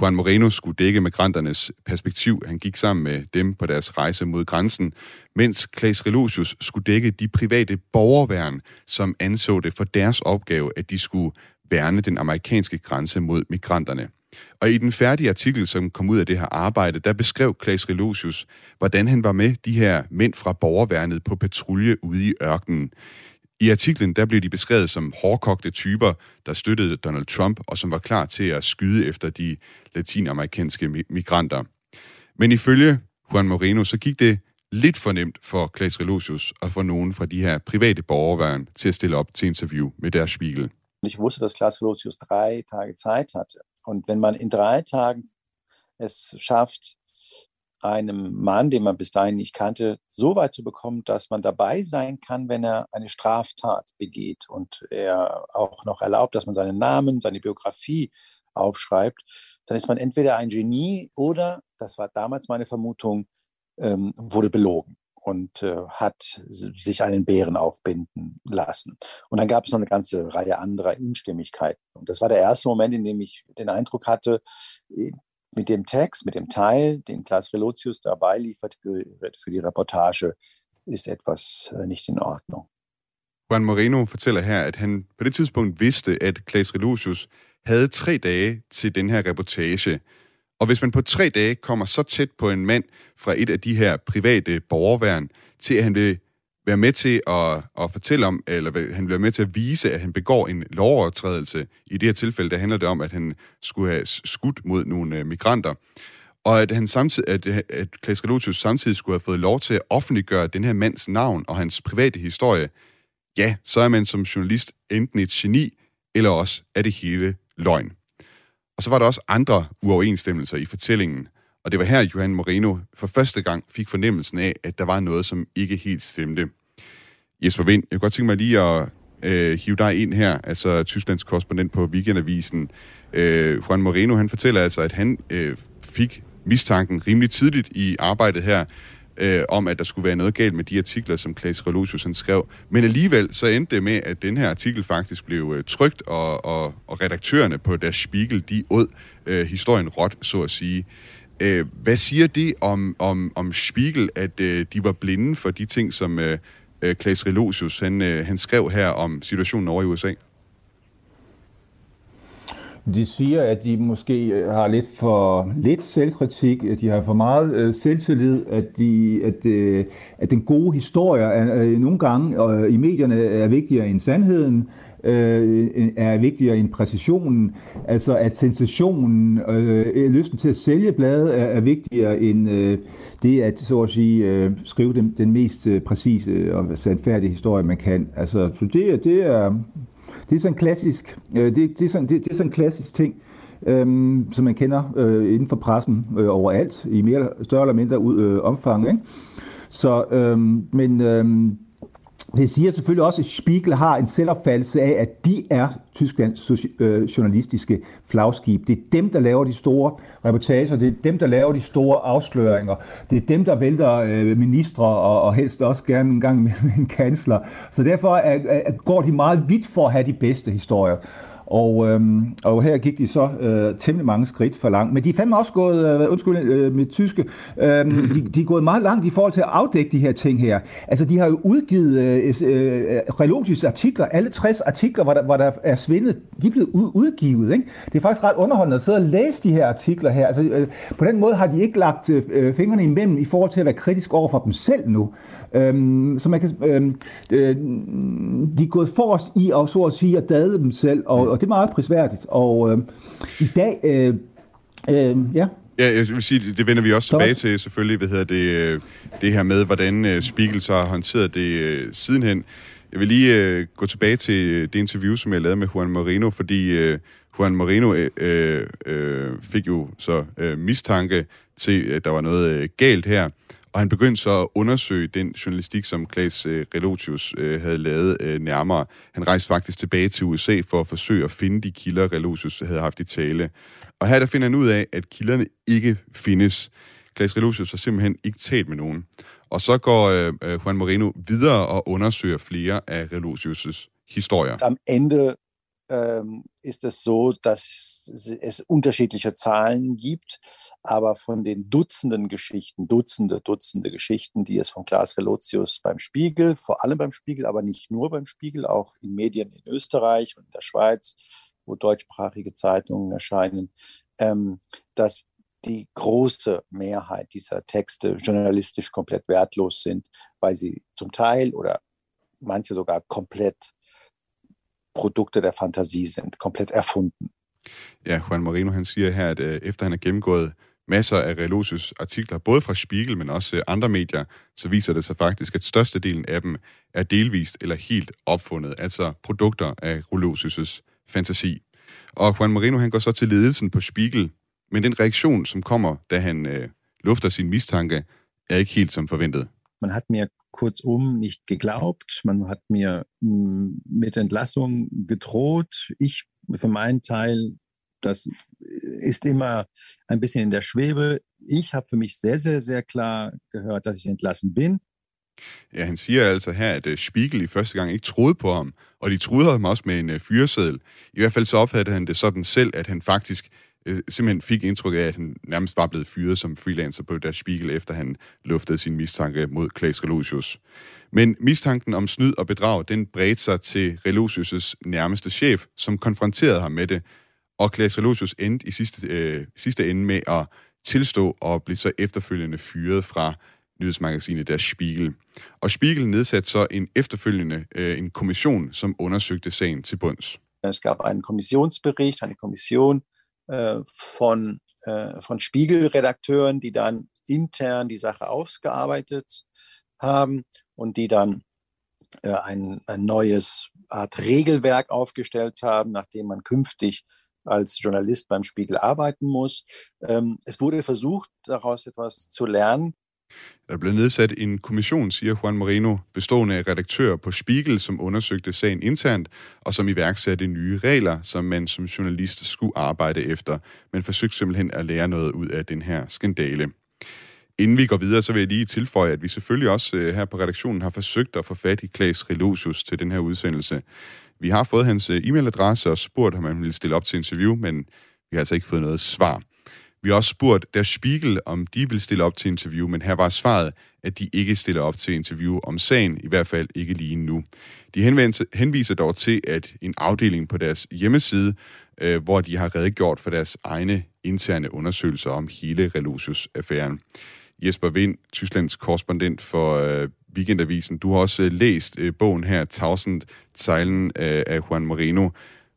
Juan Moreno skulle dække migranternes perspektiv. Han gik sammen med dem på deres rejse mod grænsen, mens Klaas Relosius skulle dække de private borgerværn, som anså det for deres opgave, at de skulle værne den amerikanske grænse mod migranterne. Og i den færdige artikel, som kom ud af det her arbejde, der beskrev Klaas Relosius, hvordan han var med de her mænd fra borgerværnet på patrulje ude i ørkenen. I artiklen der blev de beskrevet som hårdkogte typer, der støttede Donald Trump, og som var klar til at skyde efter de latinamerikanske migranter. Men ifølge Juan Moreno, så gik det lidt for nemt for Klaas Relosius og for nogen fra de her private borgerværn til at stille op til interview med deres Spiegel. Ich wusste, dass Klaas Lotius drei Tage Zeit hatte. Und wenn man in drei Tagen es schafft, einem Mann, den man bis dahin nicht kannte, so weit zu bekommen, dass man dabei sein kann, wenn er eine Straftat begeht und er auch noch erlaubt, dass man seinen Namen, seine Biografie aufschreibt, dann ist man entweder ein Genie oder, das war damals meine Vermutung, ähm, wurde belogen und äh, hat sich einen Bären aufbinden lassen. Und dann gab es noch eine ganze Reihe anderer Unstimmigkeiten. Und das war der erste Moment, in dem ich den Eindruck hatte, äh, mit dem Text, mit dem Teil, den Klaas Relotius dabei liefert für, für die Reportage, ist etwas äh, nicht in Ordnung. Juan Moreno fortæller her, at han på det tidspunkt vidste, at Klaas Relotius havde tre dage til den her reportage. Og hvis man på tre dage kommer så tæt på en mand fra et af de her private borgerværn, til at han vil være med til at, at fortælle om, eller han vil være med til at vise, at han begår en lovovertrædelse. I det her tilfælde, der handler det om, at han skulle have skudt mod nogle øh, migranter. Og at, han samtidig, at, at Klaas Relotius samtidig skulle have fået lov til at offentliggøre den her mands navn og hans private historie. Ja, så er man som journalist enten et geni, eller også er det hele løgn. Og så var der også andre uoverensstemmelser i fortællingen. Og det var her, Johan Moreno for første gang fik fornemmelsen af, at der var noget, som ikke helt stemte. Jesper Vind, jeg kunne godt tænke mig lige at øh, hive dig ind her, altså Tysklands korrespondent på Weekendavisen. Øh, Juan Moreno, han fortæller altså, at han øh, fik mistanken rimelig tidligt i arbejdet her, øh, om, at der skulle være noget galt med de artikler, som Claes Relosius han skrev. Men alligevel så endte det med, at den her artikel faktisk blev øh, trygt, og, og, og redaktørerne på deres Spiegel, de åd øh, historien råt, så at sige. Øh, hvad siger det om, om, om Spiegel, at øh, de var blinde for de ting, som øh, øh Claes Klaas Relosius han, øh, han skrev her om situationen over i USA? De siger, at de måske øh, har lidt for lidt selvkritik, at de har for meget øh, selvtillid, at, de, at, øh, at den gode historie er, øh, nogle gange øh, i medierne er vigtigere end sandheden, øh, er vigtigere end præcisionen, altså at sensationen, øh, lysten til at sælge bladet er, er vigtigere end øh, det at så at sige øh, skrive den, den mest øh, præcise og sandfærdige historie, man kan. Altså, så det, det er det er sådan en klassisk, øh, det, det, er sådan, det, det er sådan en klassisk ting, øhm, som man kender øh, inden for pressen øh, overalt, i mere større eller mindre ud, øh, omfang. Ikke? Så, øhm, men øhm, det siger selvfølgelig også, at Spiegel har en selvopfattelse af, at de er Tysklands øh, journalistiske flagskib. Det er dem, der laver de store reportager, det er dem, der laver de store afsløringer, det er dem, der vælter øh, ministre og, og helst også gerne en gang med en kansler. Så derfor er, er, går de meget vidt for at have de bedste historier. Og, øhm, og her gik de så øh, temmelig mange skridt for langt. Men de er fandme også gået, øh, undskyld øh, mit tyske, øh, de, de er gået meget langt i forhold til at afdække de her ting her. Altså de har jo udgivet øh, øh, Relotis artikler, alle 60 artikler, hvor der, hvor der er svindet, de er blevet udgivet. Ikke? Det er faktisk ret underholdende at sidde og læse de her artikler her. Altså, øh, på den måde har de ikke lagt øh, øh fingrene imellem i forhold til at være kritisk over for dem selv nu. Øhm, så man kan, øh, øh, de er gået forrest i at, så at sige, at dade dem selv, og, og det er meget prisværdigt. Og øh, i dag, øh, øh, ja, Ja, jeg vil sige, det vender vi også tilbage til selvfølgelig, hvad hedder det, øh, det her med, hvordan øh, Spiegel så har håndteret det øh, sidenhen. Jeg vil lige gå tilbage til det interview, som jeg lavede med Juan Marino, fordi Juan Marino uh, uh, fik jo så uh, mistanke til, at der var noget galt her. Og han begyndte så at undersøge den journalistik, som Klaas øh, Relotius øh, havde lavet øh, nærmere. Han rejste faktisk tilbage til USA for at forsøge at finde de kilder, Relotius havde haft i tale. Og her der finder han ud af, at kilderne ikke findes. Klaas Relotius har simpelthen ikke talt med nogen. Og så går øh, øh Juan Moreno videre og undersøger flere af Relotius' historier. Am Ende ähm, ist es so, dass es unterschiedliche Zahlen gibt, aber von den Dutzenden Geschichten, Dutzende, Dutzende Geschichten, die es von Klaas Relotius beim Spiegel, vor allem beim Spiegel, aber nicht nur beim Spiegel, auch in Medien in Österreich und in der Schweiz, wo deutschsprachige Zeitungen erscheinen, ähm, dass die große Mehrheit dieser Texte journalistisch komplett wertlos sind, weil sie zum Teil oder manche sogar komplett Produkte der Fantasie sind, komplett erfunden. Ja, Juan Marino han siger her, at øh, efter han har gennemgået masser af Relosius artikler, både fra Spiegel, men også øh, andre medier, så viser det sig faktisk, at størstedelen af dem er delvist eller helt opfundet, altså produkter af Relosius' fantasi. Og Juan Marino han går så til ledelsen på Spiegel, men den reaktion, som kommer, da han øh, lufter sin mistanke, er ikke helt som forventet. Man hat mir kurzum nicht geglaubt. Man hat mir mm, mit Entlassung gedroht. Ich für meinen Teil, das ist immer ein bisschen in der Schwebe. Ich habe für mich sehr, sehr, sehr klar gehört, dass ich entlassen bin. Ja, han siger altså her, at øh, Spiegel i første gang ikke troede på ham, og de troede ham også med en uh, fyreseddel. I hvert fald så opfattede han det sådan selv, at han faktisk øh, simpelthen fik indtryk af, at han nærmest var blevet fyret som freelancer på Der Spiegel, efter han luftede sin mistanke mod Klaas Relotius. Men mistanken om snyd og bedrag, den bredte sig til Relotius' nærmeste chef, som konfronterede ham med det, og Klaas Relotius endte i sidste, øh, sidste ende med at tilstå og blive så efterfølgende fyret fra nyhedsmagasinet Der Spiegel. Og Spiegel nedsatte så en efterfølgende øh, en kommission, som undersøgte sagen til bunds. Es gab einen Kommissionsbericht, eine Kommission von, äh, von Spiegel-Redakteuren, die dann intern die Sache ausgearbeitet haben und die dann äh, ein, ein neues Art Regelwerk aufgestellt haben, nachdem man künftig als Journalist beim Spiegel arbeiten muss. Ähm, es wurde versucht, daraus etwas zu lernen. Der blev nedsat en kommission, siger Juan Moreno, bestående af redaktører på Spiegel, som undersøgte sagen internt, og som iværksatte nye regler, som man som journalist skulle arbejde efter, men forsøgte simpelthen at lære noget ud af den her skandale. Inden vi går videre, så vil jeg lige tilføje, at vi selvfølgelig også øh, her på redaktionen har forsøgt at få fat i Klaas Relosius til den her udsendelse. Vi har fået hans øh, e-mailadresse og spurgt, om han ville stille op til interview, men vi har altså ikke fået noget svar. Vi har også spurgt Der Spiegel, om de vil stille op til interview, men her var svaret, at de ikke stiller op til interview om sagen, i hvert fald ikke lige nu. De henviser dog til, at en afdeling på deres hjemmeside, øh, hvor de har redegjort for deres egne interne undersøgelser om hele Relosius-affæren. Jesper Vind, Tysklands korrespondent for øh, Weekendavisen. Du har også øh, læst øh, bogen her, 1000 Zeilen øh, af Juan Moreno.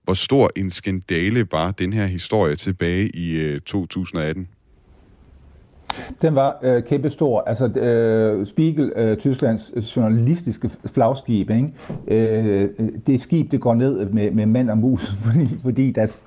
Hvor stor en skandale var den her historie tilbage i øh, 2018? Den var øh, kæmpestor. Altså, øh, Spiegel, øh, Tysklands øh, journalistiske flagskib, ikke? Øh, det skib, det går ned med, med mand og mus, (laughs) fordi, fordi deres,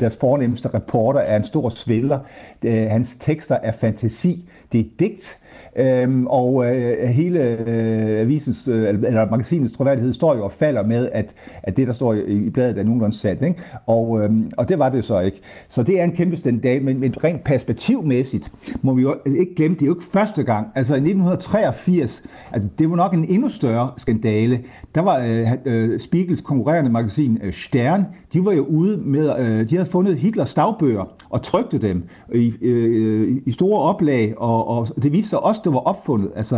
deres fornemmeste reporter er en stor svælder. Øh, hans tekster er fantasi det er digt, Øhm, og øh, hele øh, avisens, øh, eller magasinets troværdighed står jo og falder med, at, at det, der står i, i bladet, er nogenlunde sandt. Ikke? Og, øh, og det var det så ikke. Så det er en kæmpe skandal, men, men rent perspektivmæssigt må vi jo ikke glemme, det er jo ikke første gang. Altså i 1983, altså det var nok en endnu større skandale. Der var øh, øh, Spiegels konkurrerende magasin øh, Stern, de var jo ude med, øh, de havde fundet Hitlers dagbøger og trykte dem i, øh, øh i store oplag, og, og det viste sig også, det var opfundet. Altså,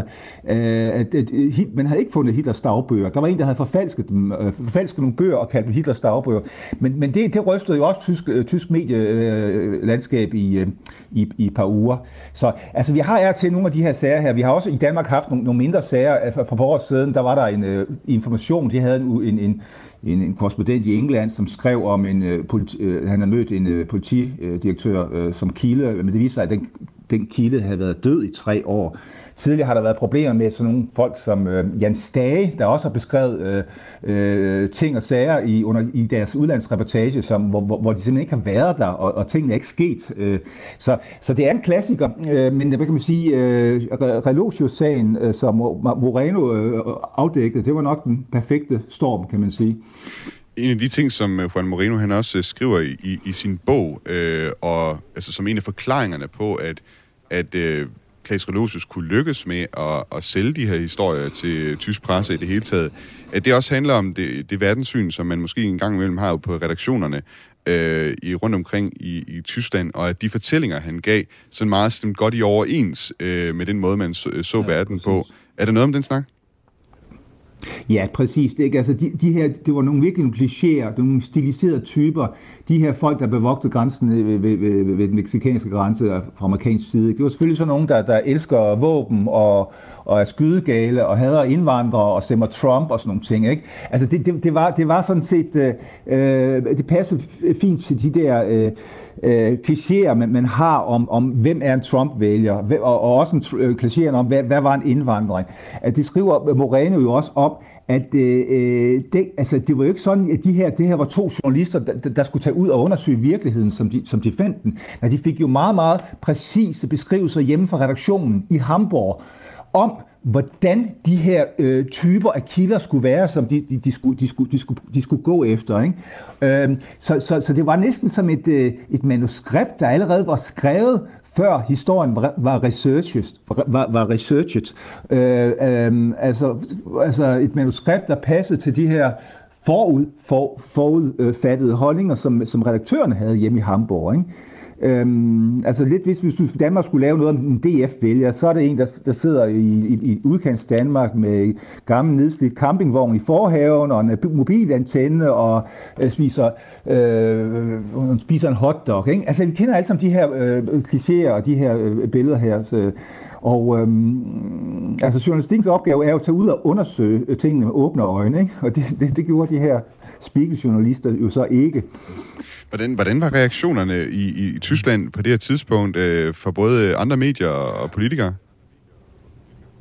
øh, at, at, øh, man havde ikke fundet Hitlers dagbøger. Der var en, der havde forfalsket, dem, øh, forfalsket nogle bøger og kaldt dem Hitlers dagbøger. Men, men det, det rystede jo også tysk, øh, tysk medielandskab øh, i, øh, i, i et par uger. Så altså, vi har er til nogle af de her sager her. Vi har også i Danmark haft nogle, nogle mindre sager. Altså, for et par år siden, der var der en øh, information, de havde en, en, en en, en korrespondent i England, som skrev om en øh, politi, øh, han havde mødt en øh, politidirektør øh, som kilde, men det viste sig, at den, den kilde havde været død i tre år. Tidligere har der været problemer med sådan nogle folk som øh, Jan Stage, der også har beskrevet øh, øh, ting og sager i, under, i deres udlandsreportage, som, hvor, hvor, hvor de simpelthen ikke har været der, og, og tingene er ikke sket. Øh, så, så det er en klassiker, øh, men hvad kan man sige, øh, Relogio-sagen, øh, som Moreno øh, afdækkede, det var nok den perfekte storm, kan man sige en af de ting, som øh, Juan Moreno han også øh, skriver i, i, i sin bog, øh, og altså som en af forklaringerne på, at, at øh, Klaas Relosius kunne lykkes med at, at sælge de her historier til tysk presse i det hele taget, at det også handler om det, det verdenssyn, som man måske en gang imellem har på redaktionerne øh, i rundt omkring i, i Tyskland, og at de fortællinger, han gav, så meget stemt godt i overens øh, med den måde, man så, så ja, verden præcis. på. Er der noget om den snak? Ja, præcis. Det, ikke? Altså, de, de her, det var nogle virkelig nogle klichéer, nogle stiliserede typer. De her folk, der bevogtede grænsen ved, ved, ved, ved den meksikanske grænse fra amerikansk side. Det var selvfølgelig sådan nogen, der, der elsker våben og, og er skydegale og hader indvandrere og stemmer Trump og sådan nogle ting. Ikke? Altså det, det, det, var, det var sådan set, øh, øh det passede fint til de der øh, øh, klichéer, man, man har om, om, hvem er en Trump-vælger, og, og også en øh, klichéer om, hvad, hvad var en indvandring. At det skriver Moreno jo også op, at øh, øh, det, altså, det var jo ikke sådan, at de her, det her var to journalister, der, der skulle tage ud og undersøge virkeligheden, som de, som de fandt den. Nej, de fik jo meget, meget præcise beskrivelser hjemme fra redaktionen i Hamburg om, hvordan de her øh, typer af kilder skulle være, som de, de, de, skulle, de, skulle, de, skulle, de skulle gå efter. Ikke? Øh, så, så, så det var næsten som et, øh, et manuskript, der allerede var skrevet før historien var, var researchet. Var, var researchet. Øh, øh, altså, altså et manuskript, der passede til de her forud, for, forudfattede holdninger, som, som redaktørerne havde hjemme i Hamburg. Ikke? Øhm, altså lidt, hvis, hvis Danmark skulle lave noget om en DF-vælger, så er det en, der, der sidder i, i, i udkants Danmark med gammel nedslidt campingvogn i forhaven og en øh, mobilantenne og øh, spiser, øh, spiser en hotdog. Ikke? Altså vi kender alle sammen de her øh, klichéer og de her øh, billeder her. Så, og øhm, altså journalistikens opgave er jo at tage ud og undersøge øh, tingene med åbne øjne, ikke? og det, det, det gjorde de her spiegeljournalister jo så ikke. Hvordan, hvordan var reaktionerne i, i Tyskland på det her tidspunkt øh, for både andre medier og politikere?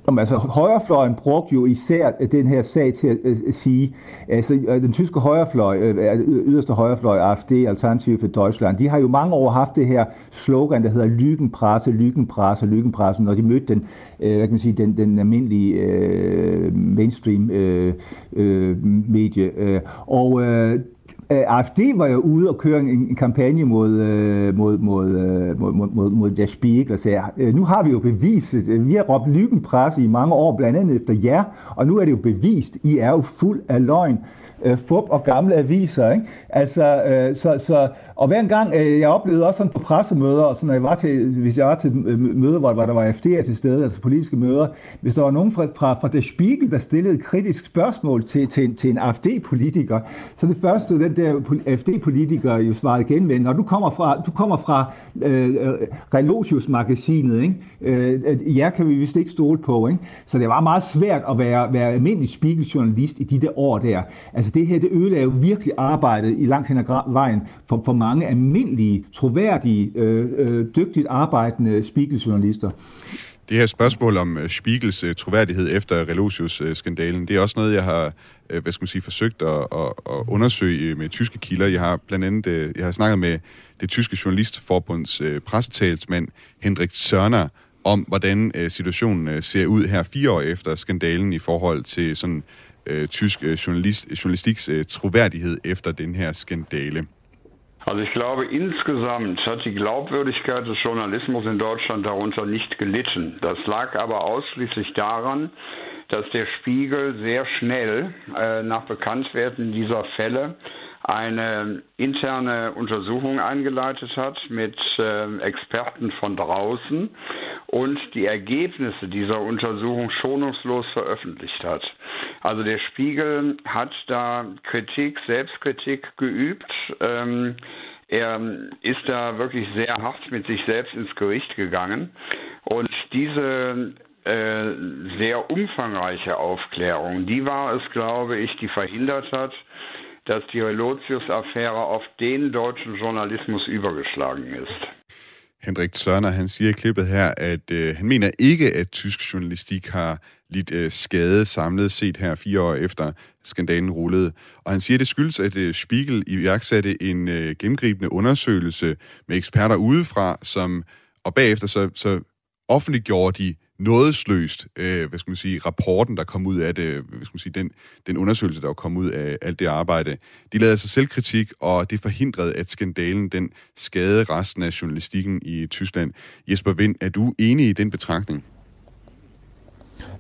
Jamen, altså, højrefløjen brugte jo især øh, den her sag til at, øh, at, sige, altså øh, den tyske højrefløj, øh, yderste højrefløj, AfD, Alternativ for Deutschland, de har jo mange år haft det her slogan, der hedder Lykkenpresse, Lykkenpresse, Lykkenpresse, når de mødte den, øh, hvad kan man sige, den, den almindelige øh, mainstream øh, øh, medie. Øh, og Øh, Øh, AFD var jo ude og køre en, en kampagne mod, øh, mod, mod, øh, mod, mod, mod, mod Der Spiegel og sagde, nu har vi jo beviset, vi har råbt lykkenpresse i mange år, blandt andet efter jer, og nu er det jo bevist, I er jo fuld af løgn fup og gamle aviser. Ikke? Altså, så, så, og hver gang, øh, jeg oplevede også sådan på pressemøder, og sådan, når jeg var til, hvis jeg var til møder, hvor, hvor der var FD'er til stede, altså politiske møder, hvis der var nogen fra, fra, fra Der Spiegel, der stillede et kritisk spørgsmål til, til, til en AfD-politiker, så det første, den der AfD-politiker jo svarede genvendt, når du kommer fra, du kommer fra øh, øh Relotius-magasinet, ikke? Øh, jer kan vi vist ikke stole på, ikke? så det var meget svært at være, være almindelig Spiegel-journalist i de der år der. Altså det her, det ødelagde virkelig arbejdet i langt hen ad vejen for, for mange almindelige, troværdige, øh, øh, dygtigt arbejdende spiegeljournalister. Det her spørgsmål om øh, Spiegels øh, troværdighed efter Relosius-skandalen, det er også noget, jeg har øh, hvad skal man sige, forsøgt at, at, at undersøge med tyske kilder. Jeg har blandt andet jeg har snakket med det tyske journalistforbunds pressetalsmand Hendrik Sørner om, hvordan øh, situationen øh, ser ud her fire år efter skandalen i forhold til sådan øh, tysk øh, journalist, journalistiks øh, troværdighed efter den her skandale. Also ich glaube, insgesamt hat die Glaubwürdigkeit des Journalismus in Deutschland darunter nicht gelitten. Das lag aber ausschließlich daran, dass der Spiegel sehr schnell äh, nach Bekanntwerden dieser Fälle eine interne Untersuchung eingeleitet hat mit äh, Experten von draußen und die Ergebnisse dieser Untersuchung schonungslos veröffentlicht hat. Also der Spiegel hat da Kritik, Selbstkritik geübt. Ähm, er ist da wirklich sehr hart mit sich selbst ins Gericht gegangen. Und diese äh, sehr umfangreiche Aufklärung, die war es, glaube ich, die verhindert hat, dass die Relotius-Affäre auf den deutschen Journalismus übergeschlagen ist. Hendrik Sørner, han siger i klippet her, at øh, han mener ikke, at tysk journalistik har lidt øh, skade samlet set her fire år efter skandalen rullede. Og han siger, at det skyldes, at øh, Spiegel iværksatte en øh, gennemgribende undersøgelse med eksperter udefra, som, og bagefter så, så offentliggjorde de nådesløst, øh, hvad skal man sige, rapporten, der kom ud af det, øh, hvad skal man sige, den, den undersøgelse, der kom ud af alt det arbejde. De lavede altså selvkritik, og det forhindrede, at skandalen, den skadede resten af journalistikken i Tyskland. Jesper Vind, er du enig i den betragtning?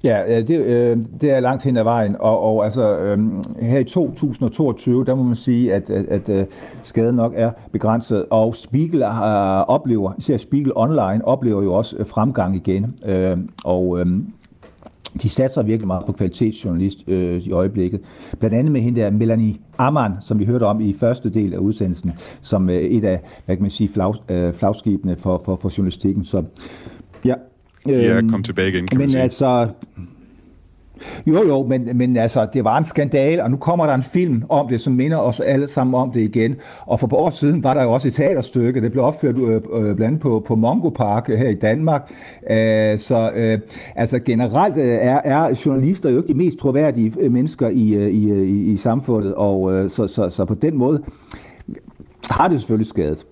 Ja, det, øh, det er langt hen ad vejen, og, og altså øh, her i 2022, der må man sige, at, at, at øh, skaden nok er begrænset, og Spiegel øh, oplever, især Spiegel Online, oplever jo også øh, fremgang igen, øh, og øh, de satser virkelig meget på kvalitetsjournalist øh, i øjeblikket. Blandt andet med hende der Melanie Amman, som vi hørte om i første del af udsendelsen, som øh, et af, hvad kan man sige, flag, øh, flagskibene for, for, for journalistikken. Så ja, er kommet tilbage igen, kan men man sige. altså, jo, jo, men, men altså, det var en skandal, og nu kommer der en film om det, som minder os alle sammen om det igen. Og for et år siden var der jo også et teaterstykke, det blev opført øh, øh, blandt andet på, på Mongo Park her i Danmark. Øh, så øh, altså generelt øh, er, er journalister jo ikke de mest troværdige øh, mennesker i, øh, i, i, i samfundet, og øh, så, så, så på den måde har det selvfølgelig skadet.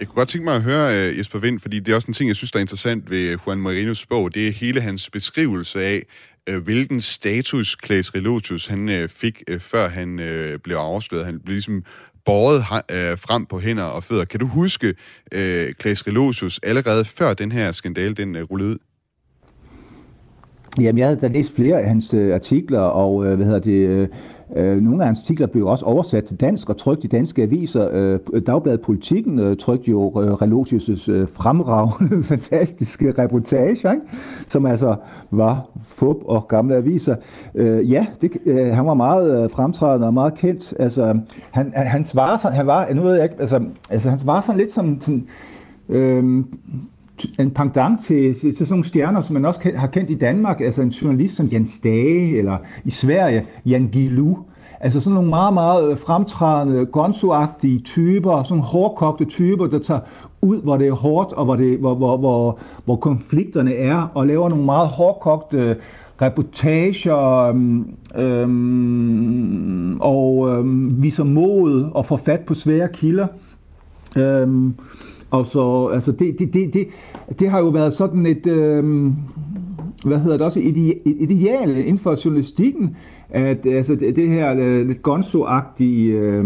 Jeg kunne godt tænke mig at høre uh, Jesper Vind, fordi det er også en ting, jeg synes, der er interessant ved Juan Marinos bog. Det er hele hans beskrivelse af, uh, hvilken status Claes Relotius han uh, fik, uh, før han uh, blev afsløret. Han blev ligesom båret uh, frem på hænder og fødder. Kan du huske uh, Klaas Relotius allerede før den her skandale, den uh, rullede ud? Jamen, jeg havde da læst flere af hans uh, artikler, og uh, hvad hedder det... Uh, Øh, nogle af hans artikler blev også oversat til dansk og trykt i danske aviser. Øh, Dagbladet Politikken øh, trykte jo øh, Relotius' øh, fremragende, (laughs) fantastiske reportage, ikke? som altså var fup og gamle aviser. Øh, ja, det, han var meget fremtrædende og meget kendt. Altså, han, han, var sådan, han var, nu ved jeg ikke, altså, altså han var sådan lidt som, sådan, øh, en pendant til, til, til sådan nogle stjerner, som man også har kendt i Danmark, altså en journalist som Jens Dage, eller i Sverige, Jan Gilu. Altså sådan nogle meget, meget øh, fremtrædende, gonzo typer, sådan hårdkogte typer, der tager ud, hvor det er hårdt, og hvor, det, hvor, hvor, hvor, hvor konflikterne er, og laver nogle meget hårdkogte øh, reportager øhm, øhm, og øhm, viser mod og får fat på svære kilder. Øhm, og så, altså det, det, det, det, det har jo været sådan et, øh, hvad hedder det også, et, et ideal inden for journalistikken, at altså, det, det her øh, lidt gonzo-agtige, øh,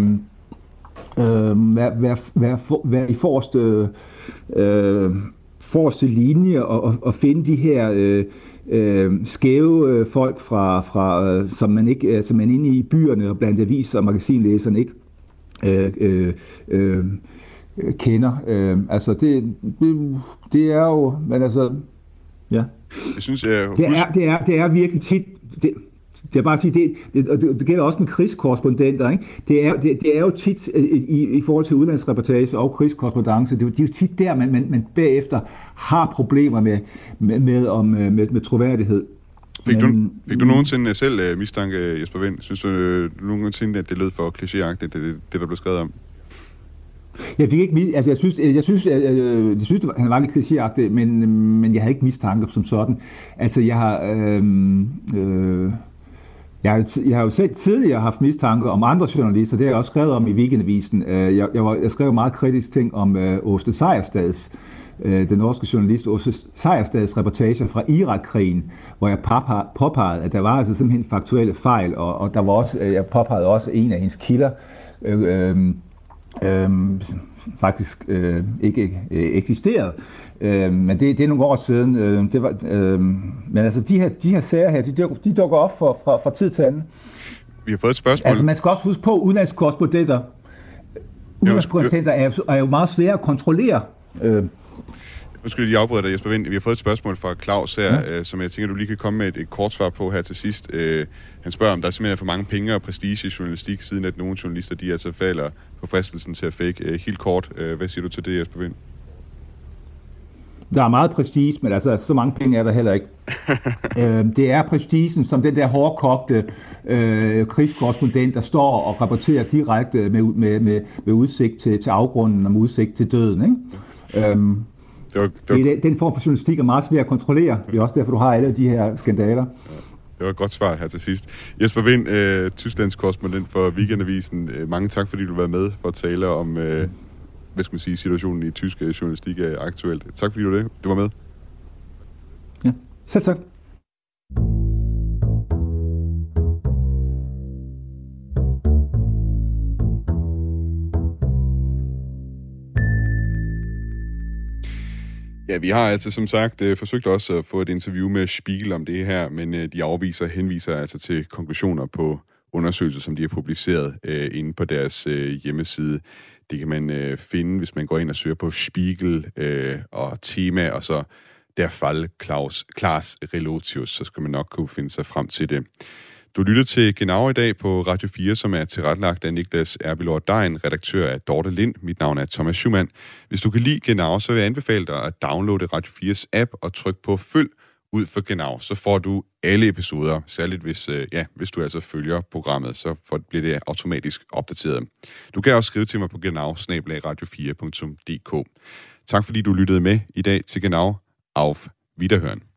øh, være, være, være, for, være i forreste, øh, forreste linje og, og, og finde de her øh, øh, skæve øh, folk, fra, fra, øh, som, man ikke, øh, som man inde i byerne og blandt aviser og magasinlæserne ikke? Øh, øh, øh, kender. Øh, altså det, det, det er jo, men altså, ja. Jeg synes, jeg det, er, det, er, det er virkelig tit, det, det er bare at sige, det, det, det, det gælder også med krigskorrespondenter, ikke? Det, er, det, det er jo tit øh, i, i forhold til udlandsreportage og krigskorrespondence, det, det er jo tit der, man, man, man bagefter har problemer med, med, med, om, øh, med, med troværdighed. Fik du, fik du nogensinde selv uh, mistanke, Jesper Vind? Synes du uh, nogensinde, at det lød for klichéagtigt, det, det, det der blev skrevet om? Jeg fik ikke altså jeg synes, jeg synes, jeg, jeg, jeg synes han var lidt klichéagtig, men, men jeg havde ikke mistanke som sådan. Altså jeg har, øh, øh, jeg, har, jeg har jo selv tidligere haft mistanke om andre journalister, det har jeg også skrevet om i Weekendavisen. Øh, jeg, jeg, var, jeg skrev meget kritisk ting om øh, Åste Sejerstads øh, den norske journalist Åse Sejerstads reportager fra Irakkrigen, hvor jeg påpegede, at der var altså simpelthen faktuelle fejl, og, og der var også, øh, jeg påpegede også en af hendes kilder, øh, øh, øh, faktisk øh, ikke øh, eksisterede. Øh, men det, det er nogle år siden. Øh, det var, øh, men altså, de her, de her sager her, de, de dukker op fra, fra, fra tid til anden. Vi har fået et spørgsmål. Altså, man skal også huske på, at udenlandskorrespondenter, udenlandskorrespondenter er, er jo meget svære at kontrollere. Øh, Undskyld, jeg afbryder dig, Jesper Vind. Vi har fået et spørgsmål fra Claus her, ja. øh, som jeg tænker, du lige kan komme med et, et kort svar på her til sidst. Øh, han spørger, om der simpelthen er for mange penge og prestige i journalistik, siden at nogle journalister, de altså falder på fristelsen til at fake. Øh, helt kort, øh, hvad siger du til det, Jesper Vind? Der er meget prestige, men altså, så mange penge er der heller ikke. (laughs) øh, det er prestigen, som den der hårdkogte øh, krigskorrespondent, der står og rapporterer direkte med, med, med, med udsigt til, til afgrunden og med udsigt til døden. Ikke? Øhm, det var, det var... Det, den form for journalistik er meget svær at kontrollere. Det er også derfor, du har alle de her skandaler. Ja. Det var et godt svar her til sidst. Jesper Vind, øh, Tysklands korrespondent for Weekendavisen. Øh, mange tak, fordi du var med for at tale om øh, hvad skal man sige, situationen i tysk journalistik er aktuelt. Tak fordi du det. Du var med. Ja, selv tak. Ja, vi har altså som sagt øh, forsøgt også at få et interview med Spiegel om det her, men øh, de afviser henviser altså til konklusioner på undersøgelser, som de har publiceret øh, inde på deres øh, hjemmeside. Det kan man øh, finde, hvis man går ind og søger på Spiegel øh, og tema, og så der fald Klaus, Klaas Relotius, så skal man nok kunne finde sig frem til det. Du lytter til Genau i dag på Radio 4, som er tilrettelagt af Niklas Erbilor Dein, redaktør af Dorte Lind. Mit navn er Thomas Schumann. Hvis du kan lide Genau, så vil jeg anbefale dig at downloade Radio 4's app og trykke på følg ud for Genau. Så får du alle episoder, særligt hvis, øh, ja, hvis du altså følger programmet, så bliver det automatisk opdateret. Du kan også skrive til mig på genau radio4.dk. Tak fordi du lyttede med i dag til Genau. Auf Wiederhören.